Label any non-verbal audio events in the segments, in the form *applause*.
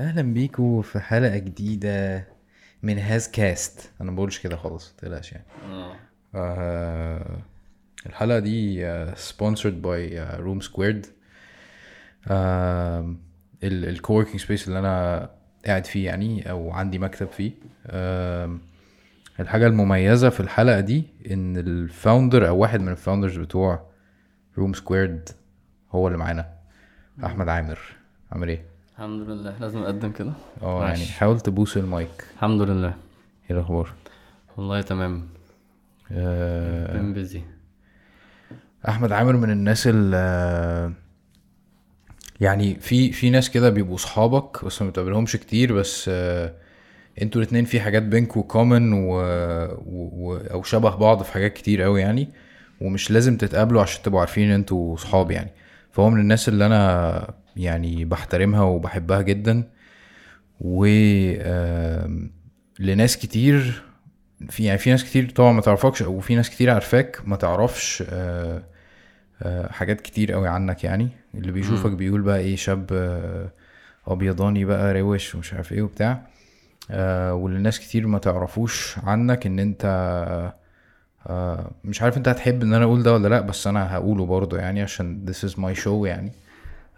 أهلا بيكم في حلقة جديدة من هاز كاست. أنا ما بقولش كده خالص متقلقش يعني. آه. الحلقة دي sponsored by Room Squared ال co-working space اللي أنا قاعد فيه يعني أو عندي مكتب فيه. آه الحاجة المميزة في الحلقة دي إن ال founder أو واحد من ال founders بتوع Room Squared هو اللي معانا. أحمد عامر. عامل إيه؟ الحمد لله. لازم أقدم كده. آه يعني. حاول تبوس المايك. الحمد لله. إيه الأخبار؟ والله تمام. آه، been busy أحمد عامر من الناس اللي يعني في في ناس كده بيبقوا صحابك بس ما بتقابلهمش كتير بس آه، أنتوا الاتنين في حاجات بينكوا common و... و... و... أو شبه بعض في حاجات كتير قوي يعني ومش لازم تتقابلوا عشان تبقوا عارفين إن أنتوا صحاب يعني. فهو من الناس اللي أنا يعني بحترمها وبحبها جدا. و لناس كتير في يعني في ناس كتير طبعا ما تعرفكش أو في ناس كتير عارفاك ما تعرفش آه، آه، حاجات كتير قوي عنك يعني. اللي بيشوفك بيقول بقى إيه شاب آه، أبيضاني بقى روش ومش عارف إيه وبتاع. واللي ناس كتير ما تعرفوش عنك إن أنت مش عارف أنت هتحب إن أنا أقول ده ولا لأ بس أنا هقوله برضه يعني عشان this is my show يعني.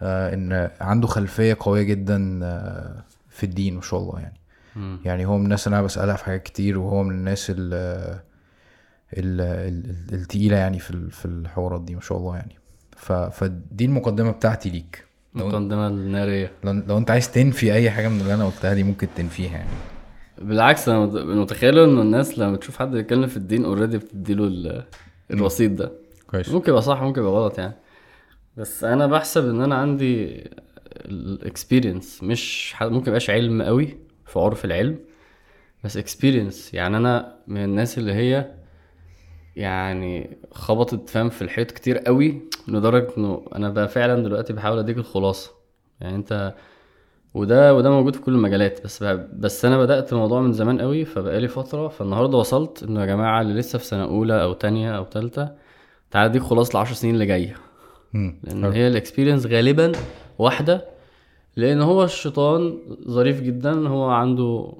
إن عنده خلفية قوية جدا آه، في الدين ما شاء الله يعني. مم. يعني هو من الناس اللي أنا بسألها في حاجات كتير وهو من الناس ال ال ال- التقيلة يعني في في الحوارات دي ما شاء الله يعني. ف فدي المقدمة بتاعتي ليك. لو, المقدمة النارية. لو, لو أنت عايز تنفي أي حاجة من اللي أنا قلتها دي ممكن تنفيها يعني. بالعكس أنا مت- متخيل إن الناس لما تشوف حد بيتكلم في الدين already بتديله ال- الرصيد ده. كويس. ممكن يبقى صح ممكن يبقى غلط يعني. بس أنا بحسب إن أنا عندي ال experience مش ممكن يبقاش علم قوي في عرف العلم بس experience يعني أنا من الناس اللي هي يعني خبطت فاهم في الحيط كتير قوي لدرجة إنه أنا بقى فعلا دلوقتي بحاول أديك الخلاصة. يعني أنت وده وده موجود في كل المجالات. بس بس أنا بدأت الموضوع من زمان قوي فبقالي فترة فالنهاردة وصلت إنه يا جماعة اللي لسه في سنة أولى أو تانية أو تالتة تعالى أديك خلاصة العشر سنين اللي جاية. لأن هي الاكسبيرينس غالبا واحدة. لأن هو الشيطان ظريف جدا هو عنده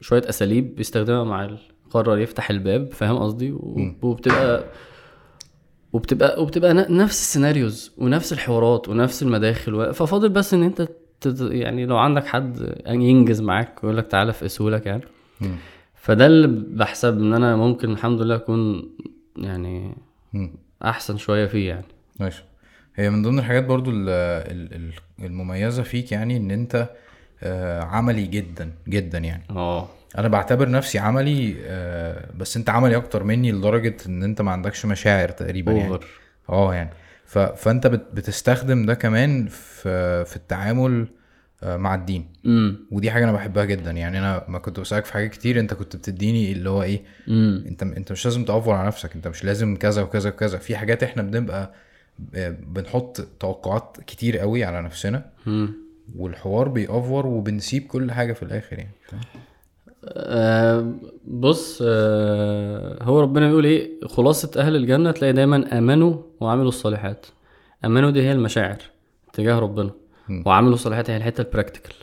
شوية أساليب بيستخدمها مع قرر يفتح الباب فاهم قصدي؟ وبتبقى وبتبقى وبتبقى نفس السيناريوز ونفس الحوارات ونفس المداخل ففاضل بس إن أنت يعني لو عندك حد ينجز معاك ويقول لك تعالى في أسهولك يعني. فده اللي بحسب إن أنا ممكن الحمد لله أكون يعني. أحسن شوية فيه يعني. ماشي. هي من ضمن الحاجات برضو ال- ال- ال- المميزة فيك يعني إن أنت آه، عملي جدا جدا يعني. آه. أنا بعتبر نفسي عملي آه، بس أنت عملي أكتر مني لدرجة إن أنت ما عندكش مشاعر تقريبا يعني. آه يعني. ف... فأنت بت... بتستخدم ده كمان في في التعامل آه، مع الدين. امم ودي حاجة أنا بحبها جدا يعني. أنا ما كنت بسألك في حاجات كتير أنت كنت بتديني اللي هو إيه؟ امم أنت أنت مش لازم تأفور على نفسك أنت مش لازم كذا وكذا وكذا. في حاجات إحنا بنبقى بنحط توقعات كتير قوي على نفسنا. امم والحوار بيأفور وبنسيب كل حاجة في الآخر يعني؟ آه بص آه هو ربنا بيقول إيه؟ خلاصة أهل الجنة تلاقي دايما آمنوا وعملوا الصالحات. آمنوا دي هي المشاعر تجاه ربنا. وعملوا الصالحات هي الحتة ال practical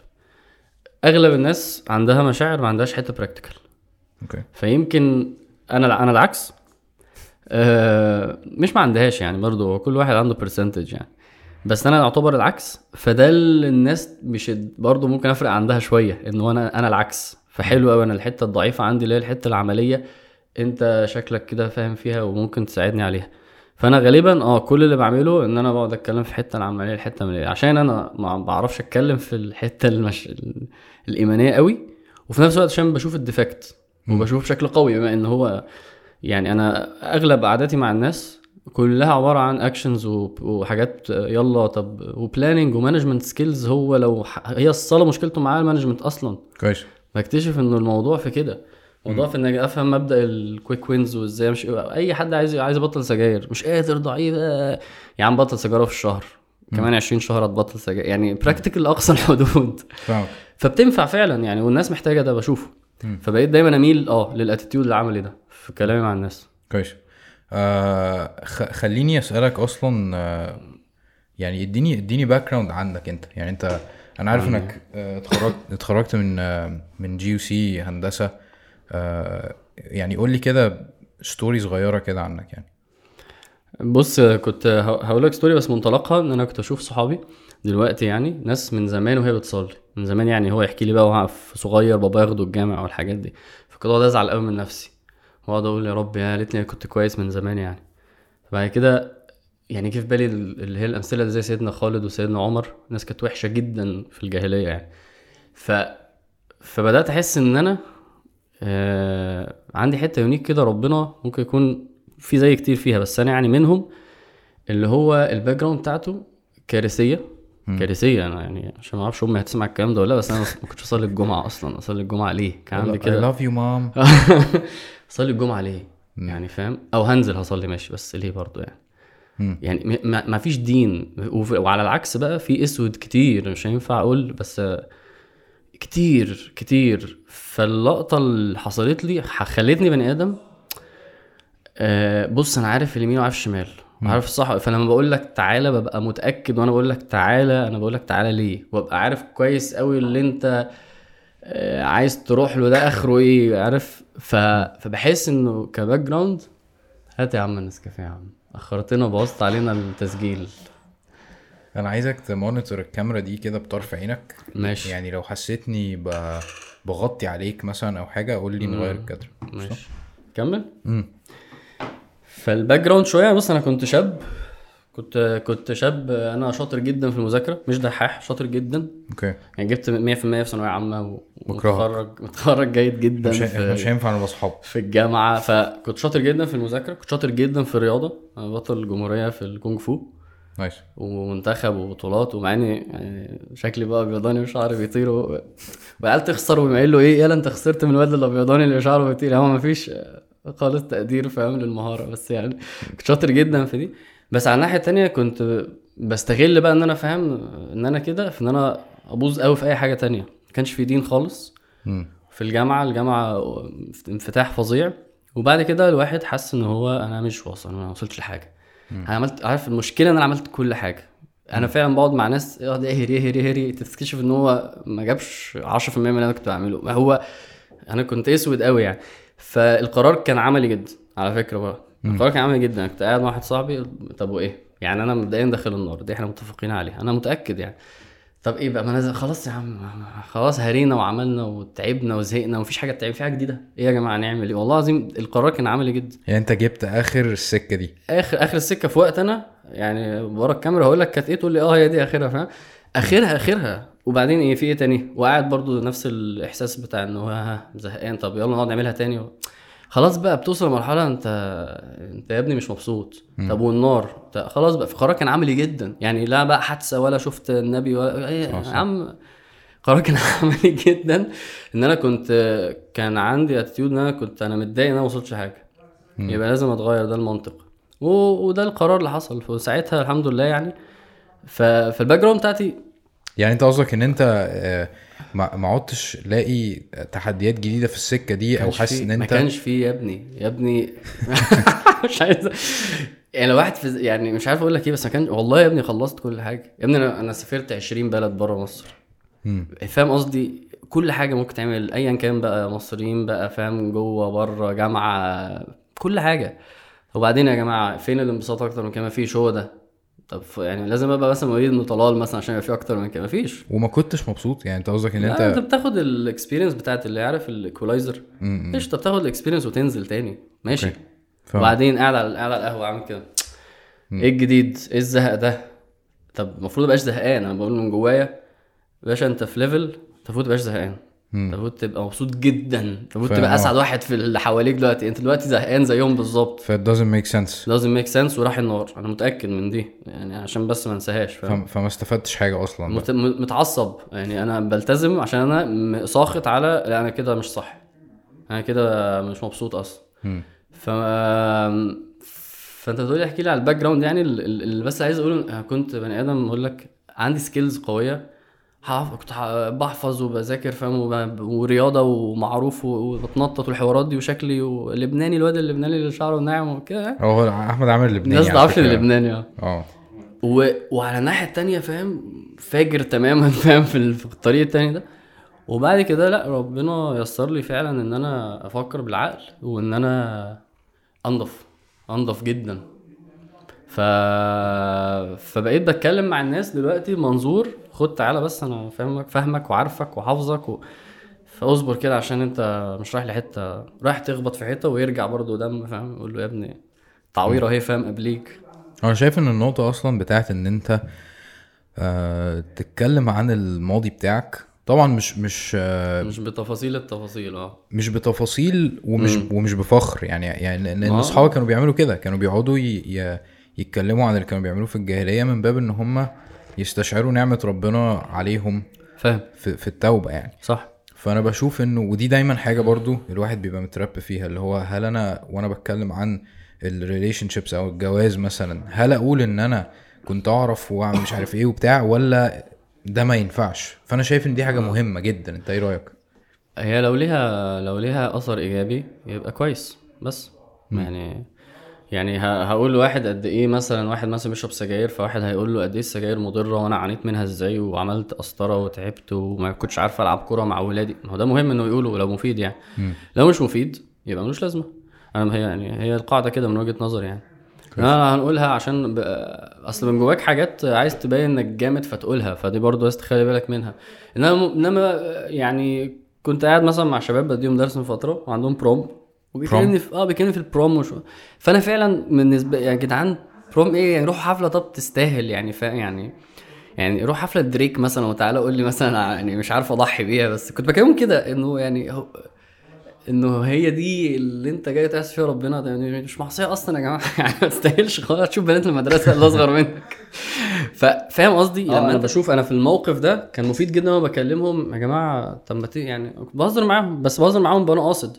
أغلب الناس عندها مشاعر ما عندهاش حتة practical okay. فيمكن أنا أنا العكس. مش ما عندهاش يعني برضو هو كل واحد عنده percentage يعني. بس أنا اعتبر العكس فده اللي الناس مش برضو ممكن أفرق عندها شوية انه أنا أنا العكس. فحلو قوي أنا الحتة الضعيفة عندي اللي هي الحتة العملية أنت شكلك كده فاهم فيها وممكن تساعدني عليها. فأنا غالبا آه كل اللي بعمله إن أنا بقعد أتكلم في الحته العملية الحتة العملية. عشان أنا ما بعرفش أتكلم في الحتة المش... ال- الإيمانية قوي وفي نفس الوقت عشان بشوف ال defect وبشوف بشكل قوي بما إن هو يعني أنا أغلب قعداتي مع الناس كلها عبارة عن actions وحاجات يلا طب و planning و management skills هو لو هي الصلاة مشكلته معاه ال management أصلا. كويس. بكتشف إنه الموضوع في كده. الموضوع في إنك أفهم مبدأ ال quick wins وإزاي أمشي. أي حد عايز عايز يبطل سجاير مش قادر ضعيف آه. يا عم بطل سيجارة في الشهر. كمان 20 شهر هتبطل سجاير. يعني practical أقصى *laughs* الحدود. فبتنفع فعلا يعني والناس محتاجة ده بشوفه. فبقيت دايما أميل آه لل attitude العملي ده. في كلامي مع الناس. كويس. آه خليني أسألك أصلا آه يعني اديني اديني background عنك أنت. يعني أنت أنا عارف عندي. إنك آه، اتخرجت اتخرجت من آه، من GUC هندسة. آه، يعني قول لي كده story صغيرة كده عنك يعني. بص كنت هقول لك story بس منطلقها. إن أنا كنت أشوف صحابي دلوقتي يعني ناس من زمان وهي بتصلي. من زمان يعني هو يحكي لي بقى وهو صغير بابا ياخده الجامع والحاجات دي. فكنت أقعد أزعل قوي من نفسي. واقعد أقول يا رب يا ليتني كنت كويس من زمان يعني. بعد كده يعني جه في بالي ال- اللي هي الأمثلة زي سيدنا خالد وسيدنا عمر ناس كانت وحشة جدا في الجاهلية يعني. ف فبدأت أحس إن أنا آه عندي حتة unique كده ربنا ممكن يكون في زي كتير فيها بس أنا يعني منهم اللي هو ال background بتاعته كارثية. كارثية أنا يعني عشان ما أعرفش أمي هتسمع الكلام ده ولا لأ بس أنا ما كنتش اصلي الجمعه أصلا. اصلي الجمعة ليه؟ كان عندي I كده. love you mom. *laughs* اصلي الجمعة ليه؟ يعني فاهم؟ أو هنزل هصلي ماشي بس ليه برضو يعني. يعني م- ما, ما فيش دين. وعلى العكس بقى في أسود كتير مش هينفع أقول بس كتير كتير. فاللقطة اللي حصلت لي خلتني بني آدم آه، بص أنا عارف اليمين وعارف الشمال وعارف الصح. فلما بقول لك تعالى ببقى متأكد وأنا بقول لك تعالى أنا بقول لك تعالى ليه؟ وأبقى عارف كويس قوي اللي أنت عايز تروح له ده آخره إيه عارف؟ ف... فبحس إنه ك background هات يا عم النسكافيه يا عم. أخرتنا وبوظت علينا التسجيل. أنا عايزك ت monitor الكاميرا دي كده بطرف عينك. ماشي. يعني لو حسيتني ب- بغطي عليك مثلا أو حاجة قول لي نغير الكادر. ماشي. كمل. امم فال background شوية بص أنا كنت شاب كنت كنت شاب أنا شاطر جدا في المذاكرة مش دحاح شاطر جدا. okay. يعني جبت 100% في ثانوية عامة. ومتخرج متخرج جيد جدا مش في, مش هينفع نبقى أصحاب. في الجامعة. فكنت شاطر جدا في المذاكرة كنت شاطر جدا في الرياضة. أنا بطل الجمهوريه في الكونغ فو. nice. ومنتخب وبطولات ومع إني يعني شكلي بقى أبيضاني وشعري بيطير و... والعيال تخسر ويقول له إيه؟ يلا أنت خسرت من الواد الأبيضاني اللي شعره بيطير. هو مفيش خالص تقدير فاهم للمهارة. بس يعني كنت شاطر جدا في دي. بس على الناحية التانية كنت بستغل بقى إن أنا فاهم إن أنا كده في إن أنا أبوظ قوي في أي حاجة تانية. ما كانش في دين خالص. في الجامعة الجامعة انفتاح فظيع. وبعد كده الواحد حس إن هو أنا مش واصل أنا ما وصلتش لحاجة. أنا عملت عارف المشكلة إن أنا عملت كل حاجة. أنا فعلا بقعد مع ناس يقعد يهري يهري يهري تكتشف إن هو ما جابش 10% من اللي أنا كنت بعمله. ما هو أنا كنت أسود قوي يعني. فالقرار كان عملي جدا على فكرة بقى. القرار كان عملي جدا. كنت قاعد مع واحد صاحبي طب وإيه؟ يعني أنا مبدئيا داخل النار. دي إحنا متفقين عليها. أنا متأكد يعني. طب إيه بقى؟ ما أنا خلاص يا عم خلاص هرينا وعملنا وتعبنا وزهقنا ومفيش حاجة تعب في حاجة جديدة؟ إيه يا جماعة؟ نعمل إيه؟ والله العظيم القرار كان عملي جدا. يعني أنت جبت آخر السكة دي. اخر آخر السكة في وقت أنا يعني ورا الكاميرا هقول لك كانت إيه تقول لي آه هي دي آخرها فاهم؟ آخرها آخرها. وبعدين إيه في إيه تاني؟ وقاعد برضو نفس الإحساس بتاع انه ها ها زهقان طب يلا نقعد نعملها تاني خلاص بقى بتوصل لمرحلة انت انت يا ابني مش مبسوط. طب والنار؟ طب خلاص بقى في قرار كان عملي جدا. يعني لا بقى حادثة ولا شفت النبي ولا إيه يا عم قرار كان *laughs* عملي جدا إن أنا كنت كان عندي attitude إن أنا كنت أنا متضايق إن أنا ما وصلتش حاجة. يبقى لازم أتغير ده المنطق. و... وده القرار اللي حصل. فساعتها الحمد لله يعني ف... فال background بتاعتي يعني انت قصدك ان انت آه، ما ما عدتش لاقي تحديات جديدة في السكة دي أو حاسس إن ما انت كانش فيه يا ابني يا ابني. *laughs* مش عايز يعني لو واحد في يعني مش عارف أقول لك إيه بس ما كان والله يا ابني خلصت كل حاجة. يا ابني أنا أنا سافرت 20 بلد بره مصر. فاهم قصدي؟ كل حاجة ممكن تعمل ايا كان بقى مصريين بقى فاهم جوه بره جامعة كل حاجة. وبعدين يا جماعة فين الانبساط أكتر من كده؟ مفيش هو ده. طب يعني لازم أبقى مثلا مواليد من طلال مثلا عشان يبقى في أكتر من كده. مفيش. وما كنتش مبسوط؟ يعني أنت قصدك إن أنت أنت بتاخد ال experience بتاعت اللي عارف ال equalizer مم. قشطة بتاخد ال experience وتنزل تاني. ماشي. فاهم. وبعدين قاعد على قاعد على القهوة عامل كده. إيه الجديد؟ إيه الزهق ده؟ طب المفروض مبقاش زهقان. أنا بقول من جوايا باشا أنت في level انت المفروض تبقاش زهقان. المفروض تبقى مبسوط جدا. المفروض تبقى. أسعد واحد في اللي حواليك دلوقتي. انت دلوقتي زهقان زيهم بالظبط. ف doesn't make sense. لازم make sense وراح النار. أنا متأكد من دي. يعني عشان بس ما انساهاش فاهم؟ فما, استفدتش حاجة أصلا. مت... متعصب. يعني أنا بلتزم عشان أنا ساخط على لا أنا كده مش صح. أنا كده مش مبسوط أصلا. ف فأنت بتقولي احكي لي على ال background يعني ال- ال- اللي بس عايز أقوله أنا كنت بني آدم أقول لك عندي skills قوية. كنت بحفظ وبذاكر فاهم. ورياضة ومعروف وبتنطط والحوارات دي وشكلي ولبناني الواد اللبناني اللي شعره ناعم وكده. هو أحمد عامر لبناني الناس تعرفش. اللبناني آه. آه. و... وعلى الناحية التانية فاهم؟ فاجر تماما *laughs* فاهم؟ في الطريق التاني ده. وبعد كده لأ ربنا يسر لي فعلا إن أنا أفكر بالعقل وإن أنا أنضف أنضف جدا. ف... فبقيت بتكلم مع الناس دلوقتي منظور خد تعالى بس أنا فاهمك فاهمك وعارفك وحافظك و... فاصبر كده عشان أنت مش رايح لحتة رايح تخبط في حتة ويرجع برضه دم فاهم؟ يقول له يا ابني تعويرة أهي فاهم؟ قبليك. أنا شايف إن النقطة أصلا بتاعت إن أنت آه تتكلم عن الماضي بتاعك طبعا مش مش آه مش بتفاصيل التفاصيل آه. مش بتفاصيل ومش ومش بفخر يعني يعني لأن. أصحابي كانوا بيعملوا كده كانوا بيقعدوا ي... ي... يتكلموا عن اللي كانوا بيعملوه في الجاهلية من باب إن هم يستشعروا نعمة ربنا عليهم فاهم. في, في التوبة يعني. صح. فأنا بشوف إنه ودي دايما حاجة برضو الواحد بيبقى متربي فيها اللي هو هل أنا وأنا بتكلم عن ال relationships أو الجواز مثلا هل أقول إن أنا كنت أعرف وأعمل مش عارف إيه وبتاع ولا ده ما ينفعش؟ فأنا شايف إن دي حاجة مهمة جدا. أنت إيه رأيك؟ هي لو ليها لو ليها أثر إيجابي يبقى كويس بس يعني يعني هقول لواحد قد إيه مثلا واحد مثلا بيشرب سجاير فواحد هيقول له قد إيه السجاير مضرة وأنا عانيت منها إزاي وعملت قسطرة وتعبت وما كنتش عارف ألعب كورة مع ولادي. ما هو ده مهم إنه يقوله لو مفيد يعني. لو مش مفيد يبقى ملوش لازمة. أنا هي يعني هي القاعدة كده من وجهة نظري يعني. أنا هنقولها عشان ب... أصل من جواك حاجات عايز تبين إنك جامد فتقولها فدي برضه لازم تخلي بالك منها. إنما إنما يعني كنت قاعد مثلا مع شباب بديهم درس من فترة وعندهم prom وبيكلمني في آه بيكلمني في ال prom وشو فأنا فعلا بالنسبة يعني يا جدعان prom إيه؟ يعني روحوا حفلة طب تستاهل يعني فا يعني يعني روح حفلة دريك مثلا وتعالى قول لي مثلا يعني مش عارف أضحي بيها بس كنت بكلمهم كده إنه يعني هو إنه هي دي اللي أنت جاي تعصي فيها ربنا ده يعني مش معصيه أصلا يا جماعة. *laughs* يعني ما تستاهلش خالص. تشوف بنات المدرسة اللي أصغر منك. فاهم قصدي؟ لما أنا بشوف أنا في الموقف ده كان مفيد جدا وأنا بكلمهم يا جماعة طب ما يعني بهزر معاهم بس بهزر معاهم وأنا قاصد.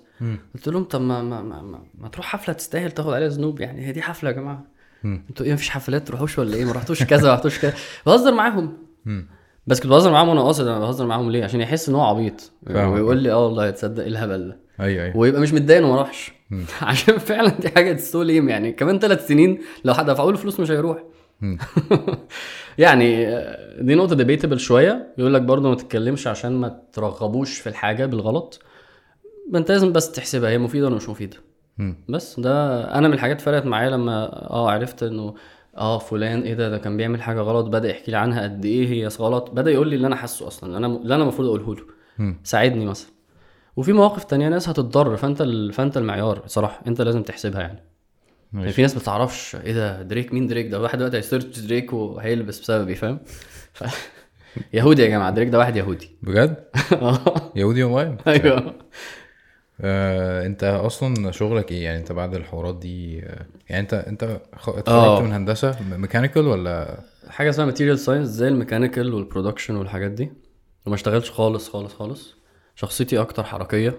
قلت لهم طب ما ما, ما, ما, ما تروح حفلة تستاهل تاخد عليها ذنوب. يعني هي دي حفلة يا جماعة. أنتوا إيه مفيش حفلات؟ تروحوش ولا إيه؟ ما رحتوش كذا ما رحتوش كذا. بهزر معاهم. بس كنت بهزر معاهم وأنا قاصد أنا بهزر معاهم ليه؟ عشان يحس إن هو عبيط. ويقول لي آه والله تصدق إيه الهبل ده؟ أيوه أيوه. ويبقى مش متضايق انه ما راحش *laughs* عشان فعلا دي حاجة تستو ليم يعني. كمان ثلاث سنين لو حد دفعوا له فلوس مش هيروح. *laughs* يعني آه، دي نقطة ديبيتبل شوية. يقول لك برضه ما تتكلمش عشان ما ترغبوش في الحاجة بالغلط. ما انت لازم بس تحسبها هي مفيدة ولا مش مفيدة. بس ده أنا من الحاجات فرقت معايا لما آه عرفت إنه آه فلان إيه ده ده كان بيعمل حاجة غلط بدأ يحكي لي عنها قد إيه هي غلط. بدأ يقول لي اللي أنا حاسه أصلا أنا اللي أنا المفروض أقوله له. ساعدني مثلا. وفي مواقف تانية ناس هتتضرر فأنت ال... فأنت المعيار صراحة أنت لازم تحسبها يعني. يعني ماشي. في ناس ما تعرفش إيه ده دريك مين دريك ده؟ واحد دلوقتي هي search دريك وهيلبس بسببي فاهم؟ ف... *laughs* يهودي يا جماعة دريك ده واحد يهودي. بجد؟ *laughs* يهودي والله أيوه. آه، أنت أصلا شغلك إيه؟ يعني أنت بعد الحوارات دي آه، يعني أنت أنت آه. اتخرجت من هندسة؟ mechanical ولا؟ حاجة اسمها material science زي ال mechanical وال production والحاجات دي. وما اشتغلتش خالص خالص خالص. شخصيتي أكتر حركية.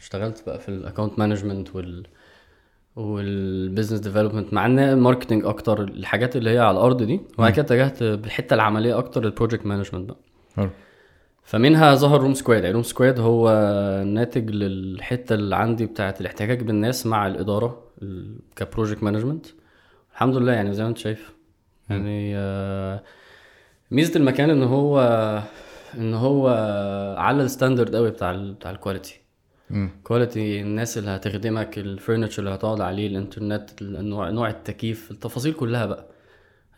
اشتغلت بقى في ال account management وال وال business development مع إن ال marketing أكتر الحاجات اللي هي على الأرض دي. وبعد كده اتجهت بالحتة العملية أكتر لل project management بقى. حلو. فمنها ظهر روم سكواد يعني روم سكواد هو ناتج للحتة اللي عندي بتاعه الاحتكاك بالناس مع الإدارة ال- ك project management الحمد لله يعني زي ما أنت شايف. يعني آه، ميزة المكان إن هو إن هو على ال standard قوي بتاع ال بتاع ال quality. quality الناس اللي هتخدمك ال furniture اللي هتقعد عليه الإنترنت النوع نوع التكييف التفاصيل كلها بقى.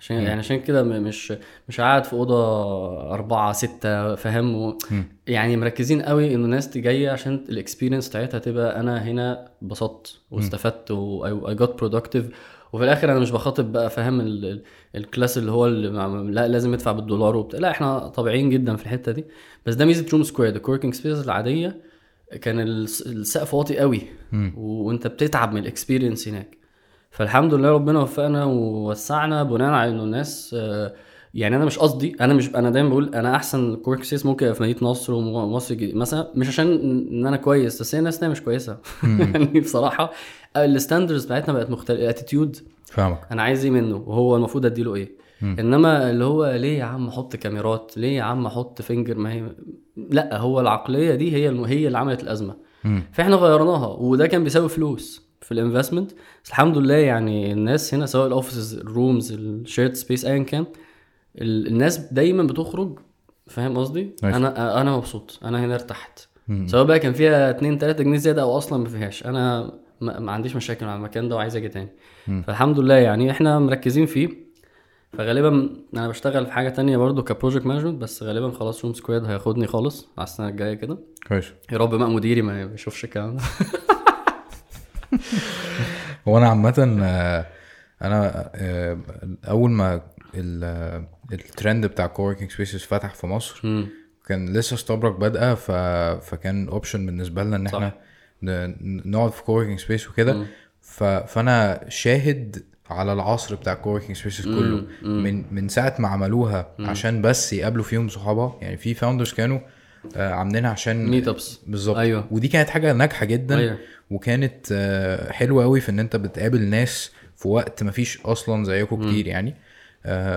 عشان يعني عشان كده مش مش قاعد في أوضة أربعة ستة فاهم. يعني مركزين قوي انه الناس جاية عشان ال experience بتاعتها تبقى أنا هنا اتبسطت واستفدت و I got productive وفي الآخر أنا مش بخاطب بقى فاهم ال- ال- ال class اللي هو اللي لا لازم ادفع بالدولار وبتاع. لا إحنا طبيعيين جدا في الحتة دي. بس ده ميزة روم سكوير. ال coworking space العادية كان الس- السقف واطي قوي. وأنت بتتعب من ال experience هناك. فالحمد لله ربنا وفقنا ووسعنا بناء على إنه الناس آه، يعني أنا مش قصدي أنا مش أنا دايما بقول أنا أحسن coworking space ممكن في مدينه نصر ومصر مثلا مش عشان إن أنا كويس بس هي الناس مش كويسة. *laughs* يعني بصراحة ال standards بتاعتنا بقت مختلفه ال attitude فاهمك. أنا عايز إيه منه؟ وهو المفروض أديله إيه؟ إنما اللي هو ليه يا عم أحط كاميرات؟ ليه يا عم أحط finger ما هي لأ هو العقلية دي هي الم... هي اللي عملت الأزمة. مم. فإحنا غيرناها وده كان بيساوي فلوس في ال investment بس الحمد لله يعني الناس هنا سواء ال offices ال rooms ال shared space ايا كان الناس دايما بتخرج فاهم قصدي؟ أنا أنا مبسوط. أنا هنا ارتحت. سواء بقى كان فيها 2 3 جنيه زيادة أو أصلا ما فيهاش. أنا ما, عنديش مشاكل مع المكان ده وعايز أجي تاني. فالحمد لله يعني إحنا مركزين فيه. فغالبا أنا بشتغل في حاجة تانية برضو ك project management بس غالبا خلاص روم سكواد هياخدني خالص على السنة الجاية كده. كويس. يا رب بقى مديري ما يشوفش الكلام ده. *laughs* هو أنا عامة آه، أنا آه، أول ما ال- آه، الترند بتاع coworking spaces فتح في مصر. مم. كان لسه startup بادئة ف... فكان option بالنسبة لنا إن. إحنا ن... نقعد في coworking space وكده. ف... فأنا شاهد على العصر بتاع ال coworking spaces كله. من من ساعة ما عملوها عشان بس يقابلوا فيهم صحابها يعني في founders كانوا آه، عاملينها عشان meetups بالظبط. أيوة. ودي كانت حاجة ناجحة جدا أيوة. وكانت آه، حلوة قوي في إن أنت بتقابل ناس في وقت ما فيش أصلا زيكم كتير يعني.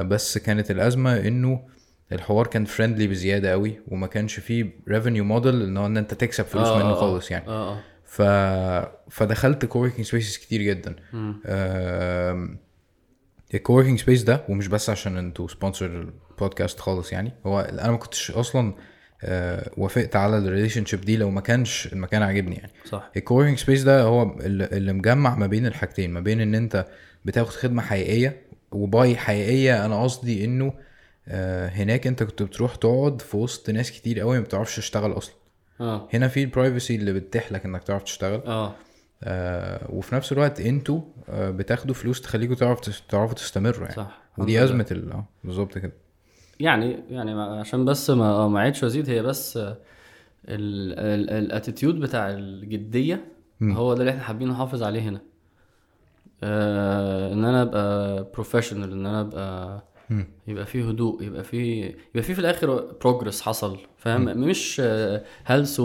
بس كانت الأزمة إنه الحوار كان friendly بزيادة قوي وما كانش فيه revenue model إن إن أنت تكسب فلوس آه، منه آه، خالص يعني. آه آه. ف... فدخلت coworking spaces كتير جدا. ال coworking space ده ومش بس عشان أنتوا sponsor ال podcast خالص يعني هو أنا ما كنتش أصلا آه، وافقت على ال relationship دي لو ما كانش المكان عاجبني يعني. صح. ال coworking space ده هو اللي مجمع ما بين الحاجتين ما بين إن أنت بتاخد خدمة حقيقية وباي حقيقية أنا قصدي إنه آه، هناك أنت كنت بتروح تقعد في وسط ناس كتير قوي ما بتعرفش تشتغل أصلا. آه. هنا في ال privacy اللي بتتيح لك إنك تعرف تشتغل. آه. آه وفي نفس الوقت أنتوا آه بتاخدوا فلوس تخليكم تعرف تس- تعرفوا تستمروا يعني. صح. ودي. أزمة ال آه بالظبط كده. يعني يعني عشان بس ما ما عيدش وأزيد هي بس ال attitude بتاع الجدية هو ده اللي إحنا حابين نحافظ عليه هنا. آه إن أنا أبقى professional إن أنا أبقى. يبقى فيه هدوء يبقى فيه يبقى فيه في الآخر progress حصل فاهم؟ مش هلس